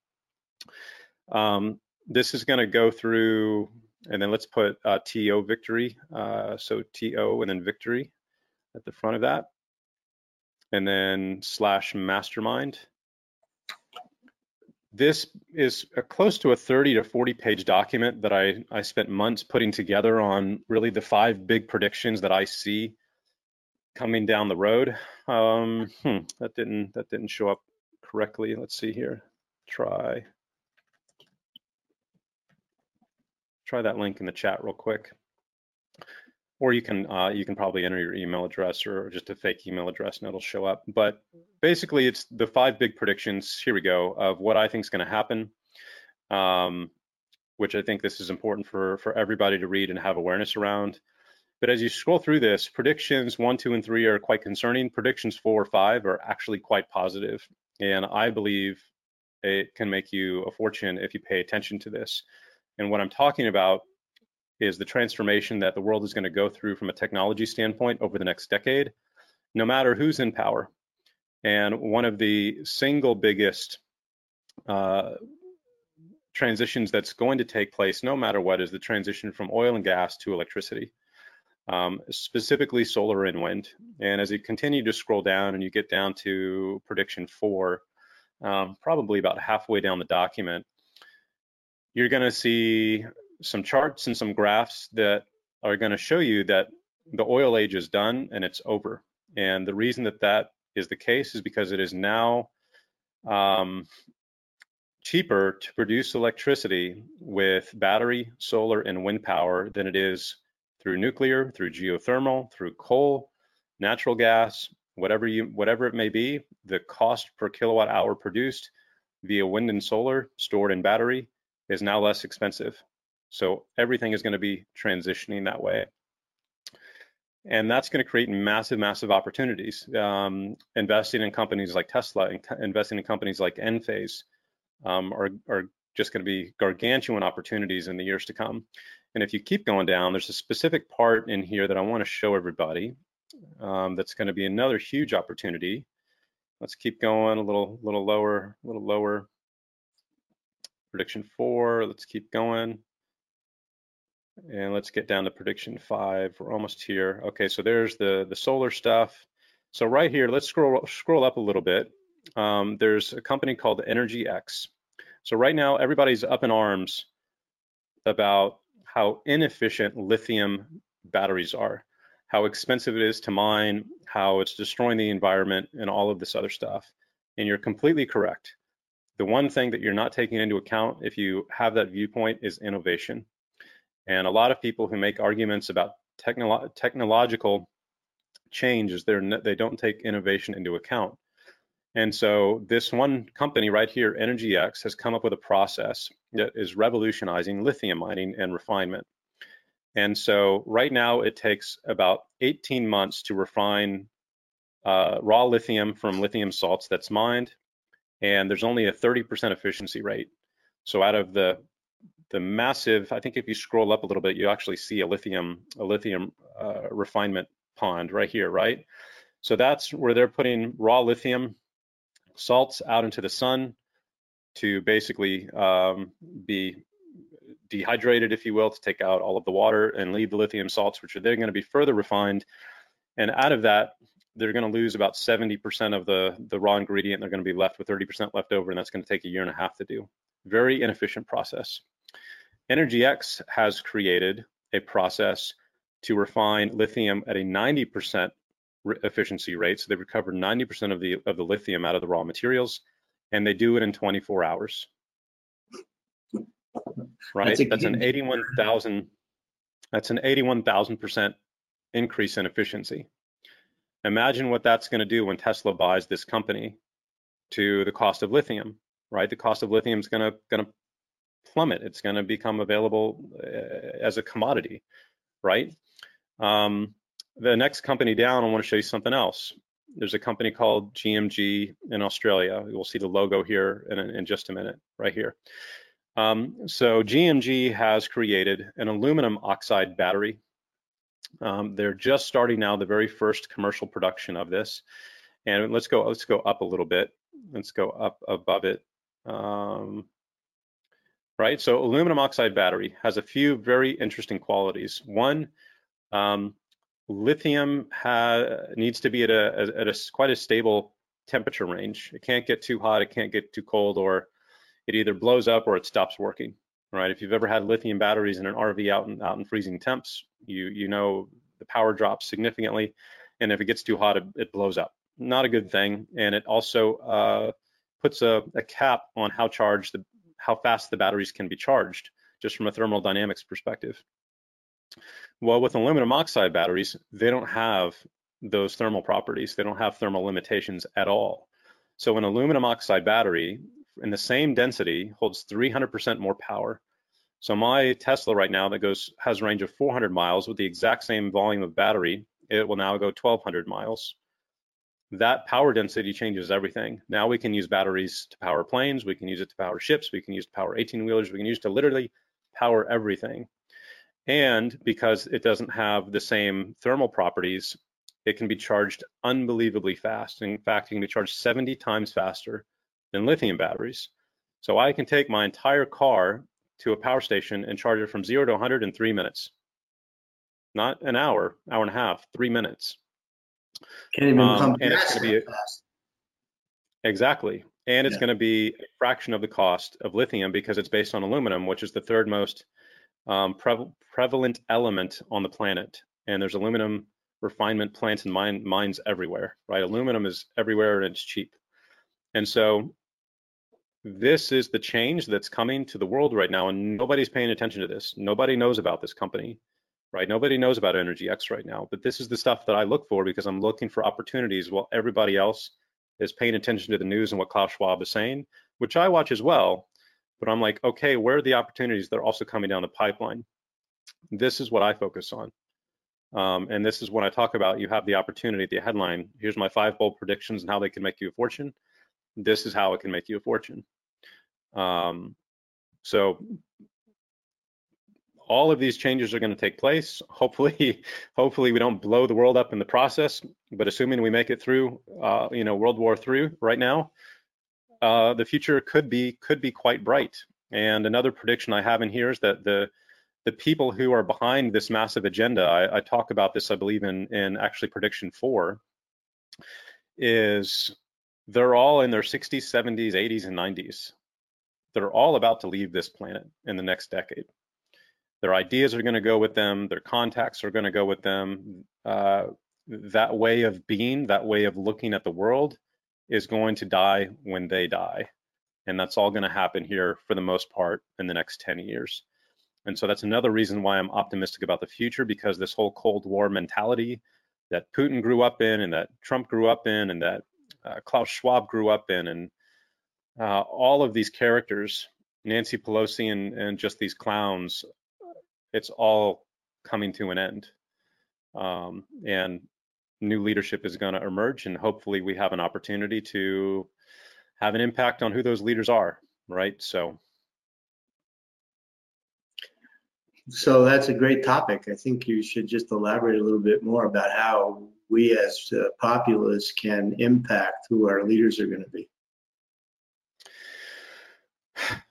Um, this is going to go through, and then let's put uh, TO victory. Uh, so TO and then victory at the front of that, and then slash mastermind. This is a close to a 30 to 40 page document that I, I spent months putting together on really the five big predictions that I see coming down the road. Um, hmm, that didn't that didn't show up correctly. Let's see here. Try try that link in the chat real quick or you can uh, you can probably enter your email address or just a fake email address and it'll show up. But basically, it's the five big predictions. Here we go of what I think is going to happen, um, which I think this is important for for everybody to read and have awareness around. But as you scroll through this, predictions one, two, and three are quite concerning. Predictions four, or five are actually quite positive, and I believe it can make you a fortune if you pay attention to this. And what I'm talking about is the transformation that the world is going to go through from a technology standpoint over the next decade, no matter who's in power. And one of the single biggest uh, transitions that's going to take place, no matter what, is the transition from oil and gas to electricity, um, specifically solar and wind. And as you continue to scroll down and you get down to prediction four, um, probably about halfway down the document, you're going to see some charts and some graphs that are going to show you that the oil age is done and it's over. And the reason that that is the case is because it is now um, cheaper to produce electricity with battery, solar, and wind power than it is through nuclear, through geothermal, through coal, natural gas, whatever you whatever it may be. The cost per kilowatt hour produced via wind and solar stored in battery is now less expensive. So everything is going to be transitioning that way. And that's going to create massive, massive opportunities. Um, investing in companies like Tesla, investing in companies like Enphase um, are, are just going to be gargantuan opportunities in the years to come. And if you keep going down, there's a specific part in here that I want to show everybody um, that's going to be another huge opportunity. Let's keep going a little, little lower, a little lower. Prediction four, let's keep going. And let's get down to prediction five. We're almost here. Okay, so there's the, the solar stuff. So right here, let's scroll scroll up a little bit. Um, there's a company called EnergyX. So right now, everybody's up in arms about how inefficient lithium batteries are, how expensive it is to mine, how it's destroying the environment, and all of this other stuff. And you're completely correct. The one thing that you're not taking into account if you have that viewpoint is innovation. And a lot of people who make arguments about technolo technological changes, they're they don't take innovation into account. And so this one company right here, EnergyX, has come up with a process that is revolutionizing lithium mining and refinement. And so right now it takes about 18 months to refine uh, raw lithium from lithium salts that's mined, and there's only a 30% efficiency rate. So out of the the massive, I think if you scroll up a little bit, you actually see a lithium, a lithium uh, refinement pond right here, right? So that's where they're putting raw lithium salts out into the sun to basically um, be dehydrated, if you will, to take out all of the water and leave the lithium salts, which are then going to be further refined. And out of that, they're going to lose about 70% of the, the raw ingredient. They're going to be left with 30% left over, and that's going to take a year and a half to do. Very inefficient process. EnergyX has created a process to refine lithium at a 90% efficiency rate. So they recover 90% of the of the lithium out of the raw materials, and they do it in 24 hours. Right, that's, that's an 81,000. That's an 81,000 percent increase in efficiency. Imagine what that's going to do when Tesla buys this company to the cost of lithium. Right, the cost of lithium is going to going to plummet. It's going to become available uh, as a commodity, right? Um, the next company down, I want to show you something else. There's a company called GMG in Australia. We'll see the logo here in, in just a minute, right here. Um, so GMG has created an aluminum oxide battery. Um, they're just starting now the very first commercial production of this. And let's go, let's go up a little bit. Let's go up above it. Um, right, so aluminum oxide battery has a few very interesting qualities. One, um, lithium needs to be at a, at a quite a stable temperature range. It can't get too hot, it can't get too cold, or it either blows up or it stops working. Right? If you've ever had lithium batteries in an RV out in out in freezing temps, you you know the power drops significantly, and if it gets too hot, it, it blows up. Not a good thing, and it also uh, puts a, a cap on how charged the how fast the batteries can be charged, just from a thermodynamics perspective. Well, with aluminum oxide batteries, they don't have those thermal properties. They don't have thermal limitations at all. So an aluminum oxide battery in the same density holds 300% more power. So my Tesla right now that goes has a range of 400 miles with the exact same volume of battery, it will now go 1200 miles. That power density changes everything. Now we can use batteries to power planes, we can use it to power ships, we can use to power 18 wheelers, we can use it to literally power everything. And because it doesn't have the same thermal properties, it can be charged unbelievably fast. In fact, it can be charged 70 times faster than lithium batteries. So I can take my entire car to a power station and charge it from zero to 100 in three minutes. Not an hour, hour and a half, three minutes. Can't even um, and it's to be exactly, and it's yeah. going to be a fraction of the cost of lithium because it's based on aluminum, which is the third most um, pre- prevalent element on the planet. And there's aluminum refinement plants and mine, mines everywhere, right? Aluminum is everywhere and it's cheap. And so this is the change that's coming to the world right now, and nobody's paying attention to this. Nobody knows about this company, right? Nobody knows about EnergyX right now. But this is the stuff that I look for because I'm looking for opportunities while everybody else is paying attention to the news and what Klaus Schwab is saying, which I watch as well. But I'm like, okay, where are the opportunities that are also coming down the pipeline? This is what I focus on. Um, and this is when I talk about you have the opportunity, the headline. Here's my five bold predictions and how they can make you a fortune. This is how it can make you a fortune. Um, so all of these changes are going to take place. Hopefully, hopefully we don't blow the world up in the process. But assuming we make it through, uh, you know, World War III right now, uh, the future could be could be quite bright. And another prediction I have in here is that the the people who are behind this massive agenda, I, I talk about this, I believe in in actually prediction four, is they're all in their 60s, 70s, 80s, and 90s. They're all about to leave this planet in the next decade. Their ideas are going to go with them. Their contacts are going to go with them. Uh, that way of being, that way of looking at the world, is going to die when they die. And that's all going to happen here for the most part in the next 10 years. And so that's another reason why I'm optimistic about the future because this whole Cold War mentality that Putin grew up in and that Trump grew up in and that uh, Klaus Schwab grew up in and uh, all of these characters, Nancy Pelosi and, and just these clowns, it's all coming to an end. Um, and new leadership is going to emerge, and hopefully we have an opportunity to have an impact on who those leaders are, right? So. So that's a great topic. I think you should just elaborate a little bit more about how we as uh, populace can impact who our leaders are going to be.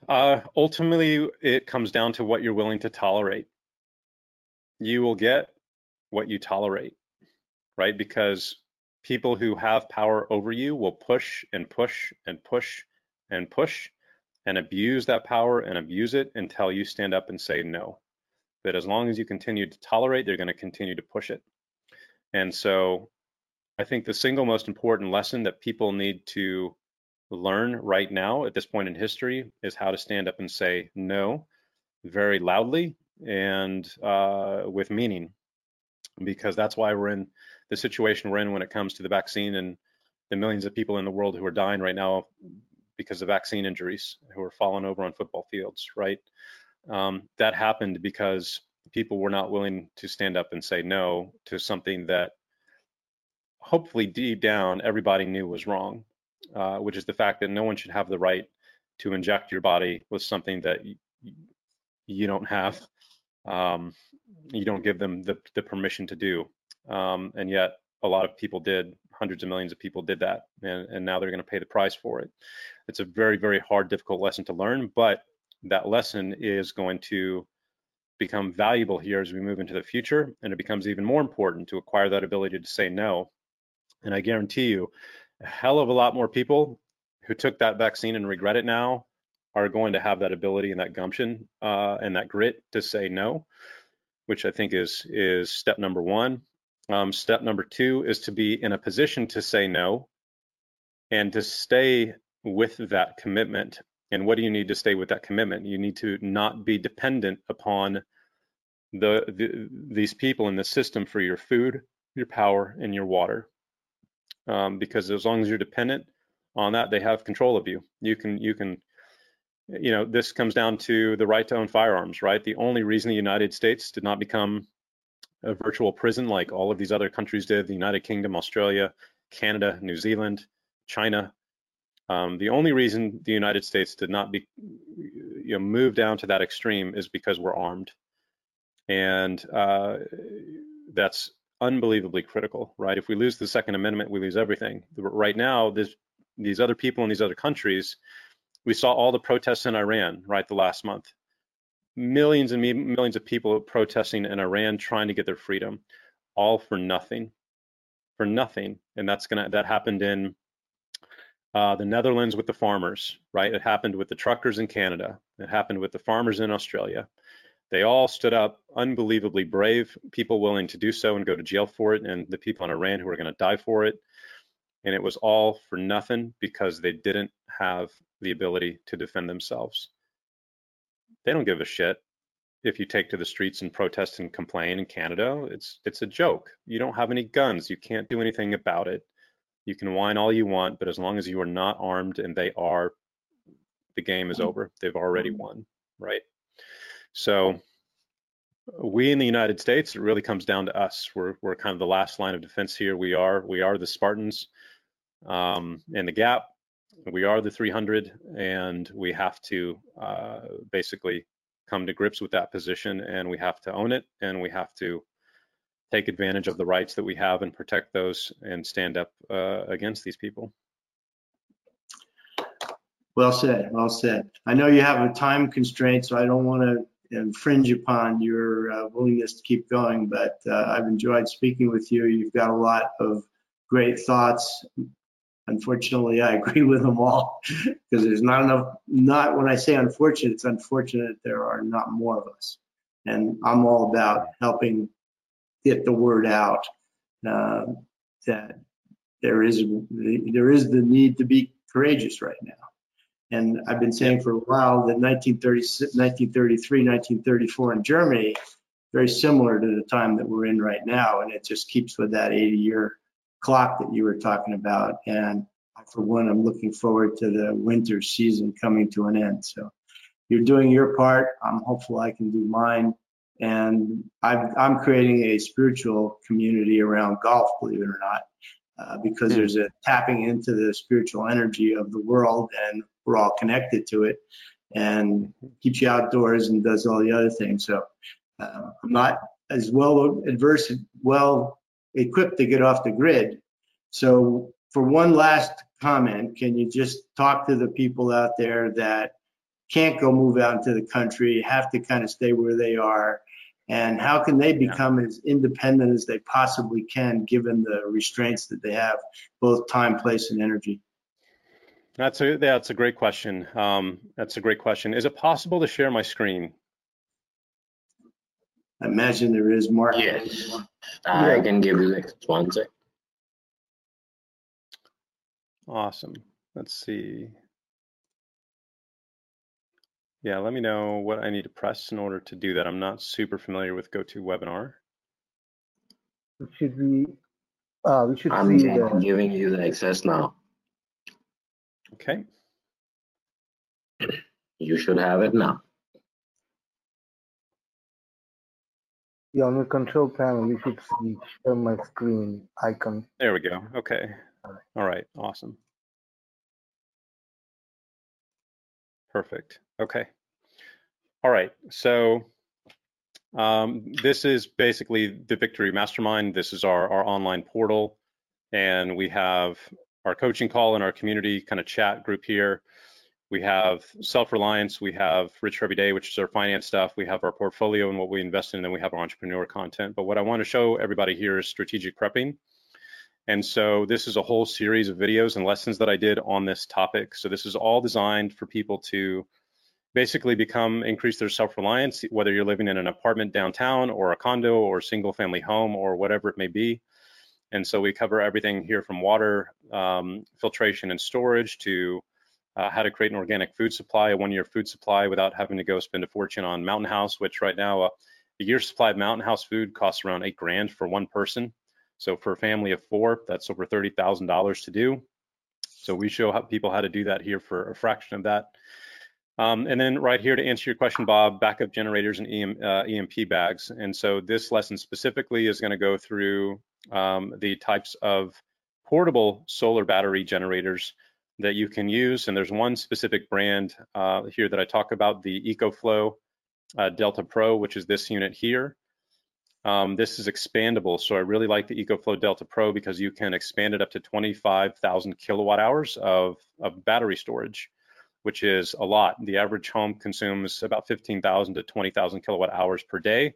Uh, ultimately, it comes down to what you're willing to tolerate. You will get what you tolerate right? Because people who have power over you will push and push and push and push and abuse that power and abuse it until you stand up and say no. But as long as you continue to tolerate, they're going to continue to push it. And so I think the single most important lesson that people need to learn right now at this point in history is how to stand up and say no very loudly and uh, with meaning, because that's why we're in the situation we're in when it comes to the vaccine and the millions of people in the world who are dying right now because of vaccine injuries, who are falling over on football fields, right? Um, that happened because people were not willing to stand up and say no to something that hopefully deep down everybody knew was wrong, uh, which is the fact that no one should have the right to inject your body with something that you, don't have um, you don't give them the, the permission to do. Um, and yet a lot of people did, hundreds of millions of people did that, and, and now they're going to pay the price for it. It's a very, very hard, difficult lesson to learn, but that lesson is going to become valuable here as we move into the future, and it becomes even more important to acquire that ability to say no. And I guarantee you, a hell of a lot more people who took that vaccine and regret it now are going to have that ability and that gumption uh, and that grit to say no, which I think is is step number one. Um, step number two is to be in a position to say no and to stay with that commitment. And what do you need to stay with that commitment? You need to not be dependent upon the, the these people in the system for your food, your power, and your water. Um, because as long as you're dependent on that, they have control of you. You can you can you know this comes down to the right to own firearms, right? The only reason the United States did not become a virtual prison like all of these other countries did the United Kingdom, Australia, Canada, New Zealand, China. Um, the only reason the United States did not be, you know, move down to that extreme is because we're armed, and uh, that's unbelievably critical, right? If we lose the Second Amendment, we lose everything. Right now, these other people in these other countries, we saw all the protests in Iran, right, the last month millions and millions of people protesting in Iran trying to get their freedom, all for nothing, for nothing. And that's gonna that happened in uh, the Netherlands with the farmers, right? It happened with the truckers in Canada. It happened with the farmers in Australia. They all stood up, unbelievably brave people willing to do so and go to jail for it, and the people in Iran who are going to die for it. And it was all for nothing because they didn't have the ability to defend themselves. They don't give a shit if you take to the streets and protest and complain in Canada. It's it's a joke. You don't have any guns. You can't do anything about it. You can whine all you want, but as long as you are not armed and they are, the game is mm-hmm. over. They've already mm-hmm. won, right? So we in the United States, it really comes down to us. We're we're kind of the last line of defense here. We are we are the Spartans um, in the gap we are the 300 and we have to uh, basically come to grips with that position and we have to own it and we have to take advantage of the rights that we have and protect those and stand up uh, against these people. Well said, well said. I know you have a time constraint, so I don't want to infringe upon your uh, willingness to keep going, but uh, I've enjoyed speaking with you. You've got a lot of great thoughts unfortunately, I agree with them all because there's not enough. Not when I say unfortunate, it's unfortunate there are not more of us, and I'm all about helping get the word out uh, that there is there is the need to be courageous right now. And I've been saying for a while that 1933, 1934 in Germany, very similar to the time that we're in right now, and it just keeps with that 80 year clock that you were talking about. And for one, I'm looking forward to the winter season coming to an end. So you're doing your part. I'm hopeful I can do mine. And i am creating a spiritual community around golf, believe it or not, uh, because hmm. there's a tapping into the spiritual energy of the world and we're all connected to it and keeps you outdoors and does all the other things. So uh, I'm not as well adverse, well equipped to get off the grid. So for one last comment, can you just talk to the people out there that can't go move out into the country, have to kind of stay where they are, and how can they become yeah. as independent as they possibly can given the restraints that they have, both time, place, and energy? That's a that's a great question. Um, that's a great question. Is it possible to share my screen? I imagine there is, more Yes, I can give you one sec. Awesome. Let's see. Yeah, let me know what I need to press in order to do that. I'm not super familiar with GoToWebinar. Should we? Uh, we should I'm see the... giving you the access now. Okay. You should have it now. Yeah, on the control panel, you should see share my screen icon. There we go. Okay. All right, awesome. Perfect. Okay. All right. So Um, this is basically the Victory Mastermind. This is our, our online portal, and we have our coaching call and our community kind of chat group here. We have self-reliance. We have Rich Every Day, which is our finance stuff. We have our portfolio and what we invest in, and then we have our entrepreneur content. But what I want to show everybody here is strategic prepping. And so this is a whole series of videos and lessons that I did on this topic. So this is all designed for people to basically become increase their self-reliance, whether you're living in an apartment downtown or a condo or single family home or whatever it may be. And so we cover everything here from water um, filtration and storage to uh, how to create an organic food supply, a one-year food supply without having to go spend a fortune on Mountain House, which right now uh, a year's supply of Mountain House food costs around eight grand for one person. So for a family of four, that's over $30,000 to do. So we show people how to do that here for a fraction of that. Um, and then right here to answer your question, Bob, backup generators and EM, uh, EMP bags. And so this lesson specifically is going to go through um, the types of portable solar battery generators that you can use. And there's one specific brand uh, here that I talk about, the EcoFlow uh, Delta Pro, which is this unit here. Um, this is expandable, so I really like the EcoFlow Delta Pro because you can expand it up to 25,000 kilowatt hours of, of battery storage, which is a lot. The average home consumes about 15,000 to 20,000 kilowatt hours per day.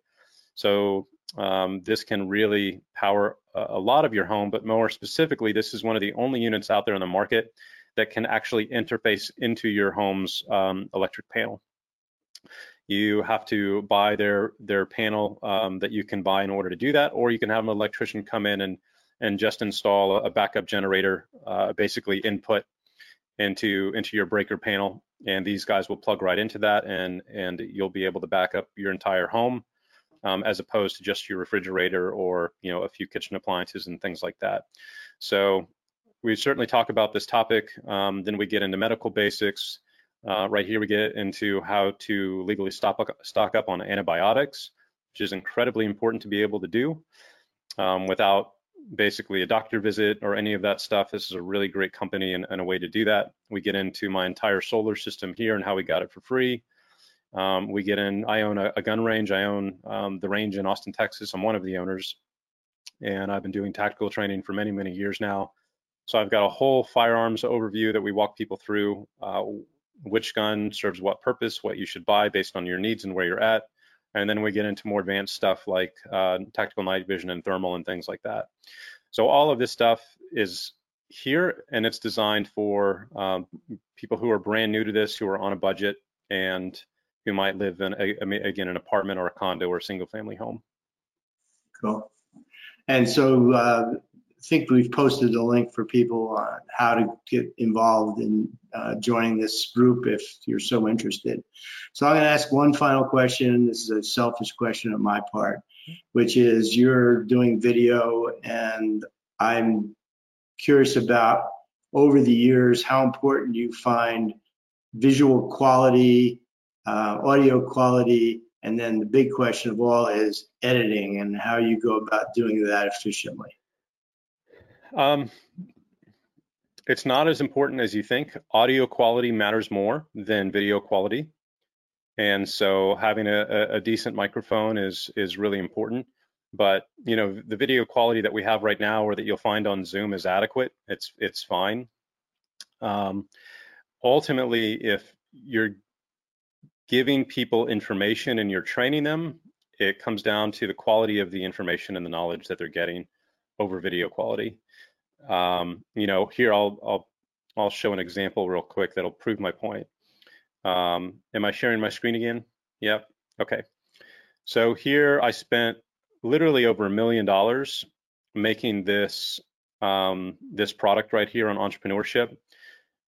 So um, this can really power a, lot of your home, but more specifically, this is one of the only units out there in the market that can actually interface into your home's um, electric panel you have to buy their their panel um, that you can buy in order to do that, or you can have an electrician come in and and just install a, backup generator, uh, basically input into into your breaker panel, and these guys will plug right into that, and and you'll be able to back up your entire home, um, as opposed to just your refrigerator or you know a few kitchen appliances and things like that. So we certainly talk about this topic. Um, then we get into medical basics. Uh, right here, we get into how to legally stop, stock up on antibiotics, which is incredibly important to be able to do um, without basically a doctor visit or any of that stuff. This is a really great company and, and, a way to do that. We get into my entire solar system here and how we got it for free. Um, we get in, I own a, a gun range. I own um, the range in Austin, Texas. I'm one of the owners. And I've been doing tactical training for many, many years now. So I've got a whole firearms overview that we walk people through, uh, which gun serves what purpose, what you should buy based on your needs and where you're at. And then we get into more advanced stuff like uh, tactical night vision and thermal and things like that. So all of this stuff is here and it's designed for um, people who are brand new to this, who are on a budget and who might live in, a, again, an apartment or a condo or a single family home. Cool. And so uh, think we've posted a link for people on how to get involved in uh, joining this group if you're so interested. So I'm going to ask one final question. This is a selfish question on my part, which is you're doing video and I'm curious about over the years how important you find visual quality, uh, audio quality, and then the big question of all is editing and how you go about doing that efficiently. Um, it's not as important as you think. Audio quality matters more than video quality. And so having a, a decent microphone is is really important. But you know, the video quality that we have right now or that you'll find on Zoom is adequate. It's it's fine. Um, ultimately, if you're giving people information and you're training them, it comes down to the quality of the information and the knowledge that they're getting over video quality. Um, you know, here I'll, I'll, I'll show an example real quick that'll prove my point. Um, am I sharing my screen again? Yep. Okay. So here I spent literally over a million dollars making this um, this product right here on entrepreneurship,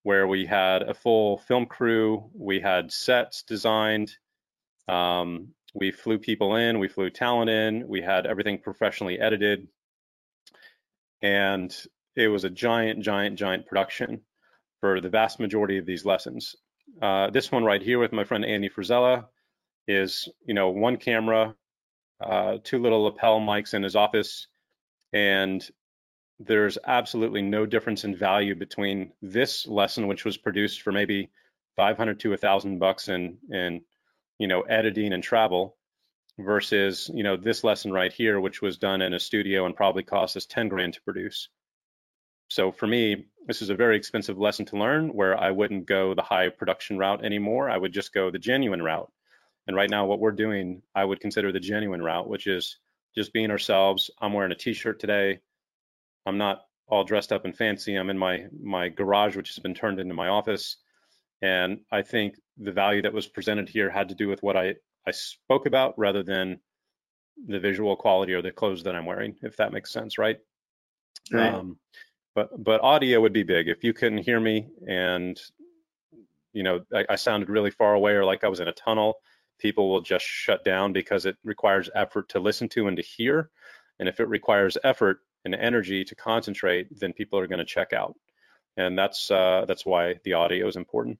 where we had a full film crew, we had sets designed, um, we flew people in, we flew talent in, we had everything professionally edited, and it was a giant, giant, giant production for the vast majority of these lessons. Uh, this one right here with my friend Andy Frisella is, you know, one camera, uh, two little lapel mics in his office, and there's absolutely no difference in value between this lesson, which was produced for maybe 500 to a thousand bucks in, in, you know, editing and travel, versus you know this lesson right here, which was done in a studio and probably cost us 10 grand to produce. So for me, this is a very expensive lesson to learn where I wouldn't go the high production route anymore. I would just go the genuine route. And right now, what we're doing, I would consider the genuine route, which is just being ourselves. I'm wearing a t-shirt today. I'm not all dressed up and fancy. I'm in my my garage, which has been turned into my office. And I think the value that was presented here had to do with what I, I spoke about rather than the visual quality or the clothes that I'm wearing, if that makes sense, right? Right. Um, but but audio would be big if you couldn't hear me and you know I, I sounded really far away or like I was in a tunnel. People will just shut down because it requires effort to listen to and to hear. And if it requires effort and energy to concentrate, then people are going to check out. And that's uh, that's why the audio is important.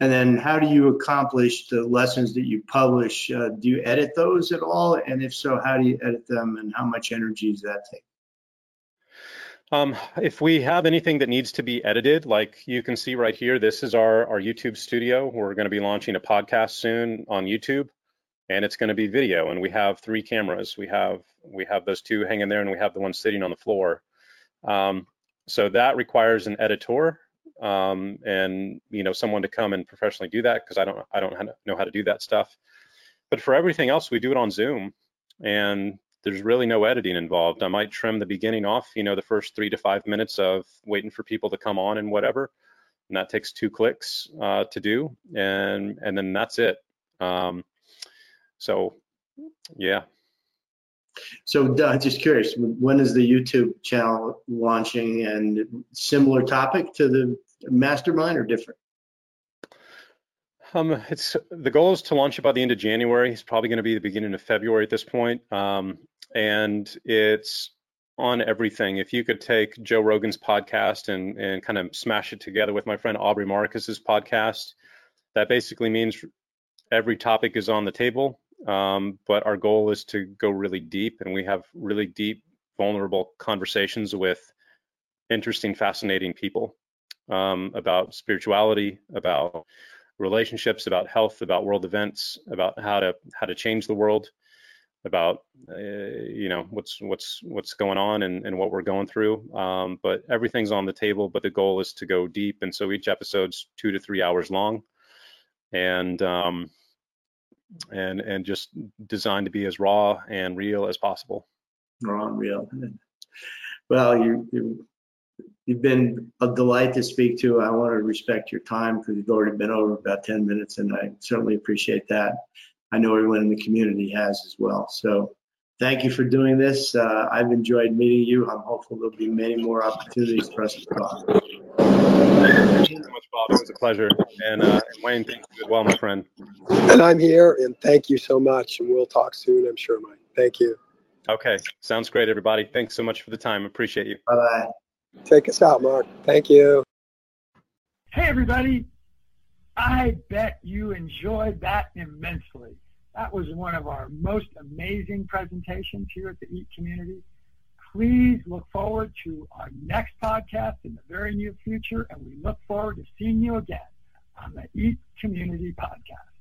And then how do you accomplish the lessons that you publish? Uh, do you edit those at all? And if so, how do you edit them and how much energy does that take? Um, if we have anything that needs to be edited, like you can see right here, this is our, our YouTube studio. We're going to be launching a podcast soon on YouTube and it's going to be video. And we have three cameras. We have, we have those two hanging there and we have the one sitting on the floor. Um, so that requires an editor um, and, you know, someone to come and professionally do that because I don't, I don't know how to do that stuff. But for everything else, we do it on Zoom and there's really no editing involved. I might trim the beginning off, you know, the first three to five minutes of waiting for people to come on and whatever, and that takes two clicks uh, to do, and and then that's it. Um, so, yeah. So uh, just curious, when is the YouTube channel launching and similar topic to the mastermind or different? Um, it's the goal is to launch it by the end of January. It's probably going to be the beginning of February at this point. Um, and it's on everything. If you could take Joe Rogan's podcast and and kind of smash it together with my friend Aubrey Marcus's podcast, that basically means every topic is on the table. Um, but our goal is to go really deep, and we have really deep, vulnerable conversations with interesting, fascinating people um, about spirituality, about relationships, about health, about world events, about how to how to change the world, about uh, you know what's what's what's going on and, and what we're going through. Um, but everything's on the table. But the goal is to go deep, and so each episode's two to three hours long, and um, and and just designed to be as raw and real as possible. Raw and real. Well, you, you You've been a delight to speak to. I want to respect your time because you've already been over about 10 minutes, and I certainly appreciate that. I know everyone in the community has as well. So thank you for doing this. Uh, I've enjoyed meeting you. I'm hopeful there'll be many more opportunities for us to talk. Thank you so much, Bob. It was a pleasure. And, uh, Wayne, thank you as well, my friend. And I'm here, and thank you so much. And we'll talk soon, I'm sure, Mike. Thank you. Okay. Sounds great, everybody. Thanks so much for the time. Appreciate you. Bye bye. Take us out, Mark. Thank you. Hey, everybody. I bet you enjoyed that immensely. That was one of our most amazing presentations here at the EAT community. Please look forward to our next podcast in the very near future, and we look forward to seeing you again on the EAT Community Podcast.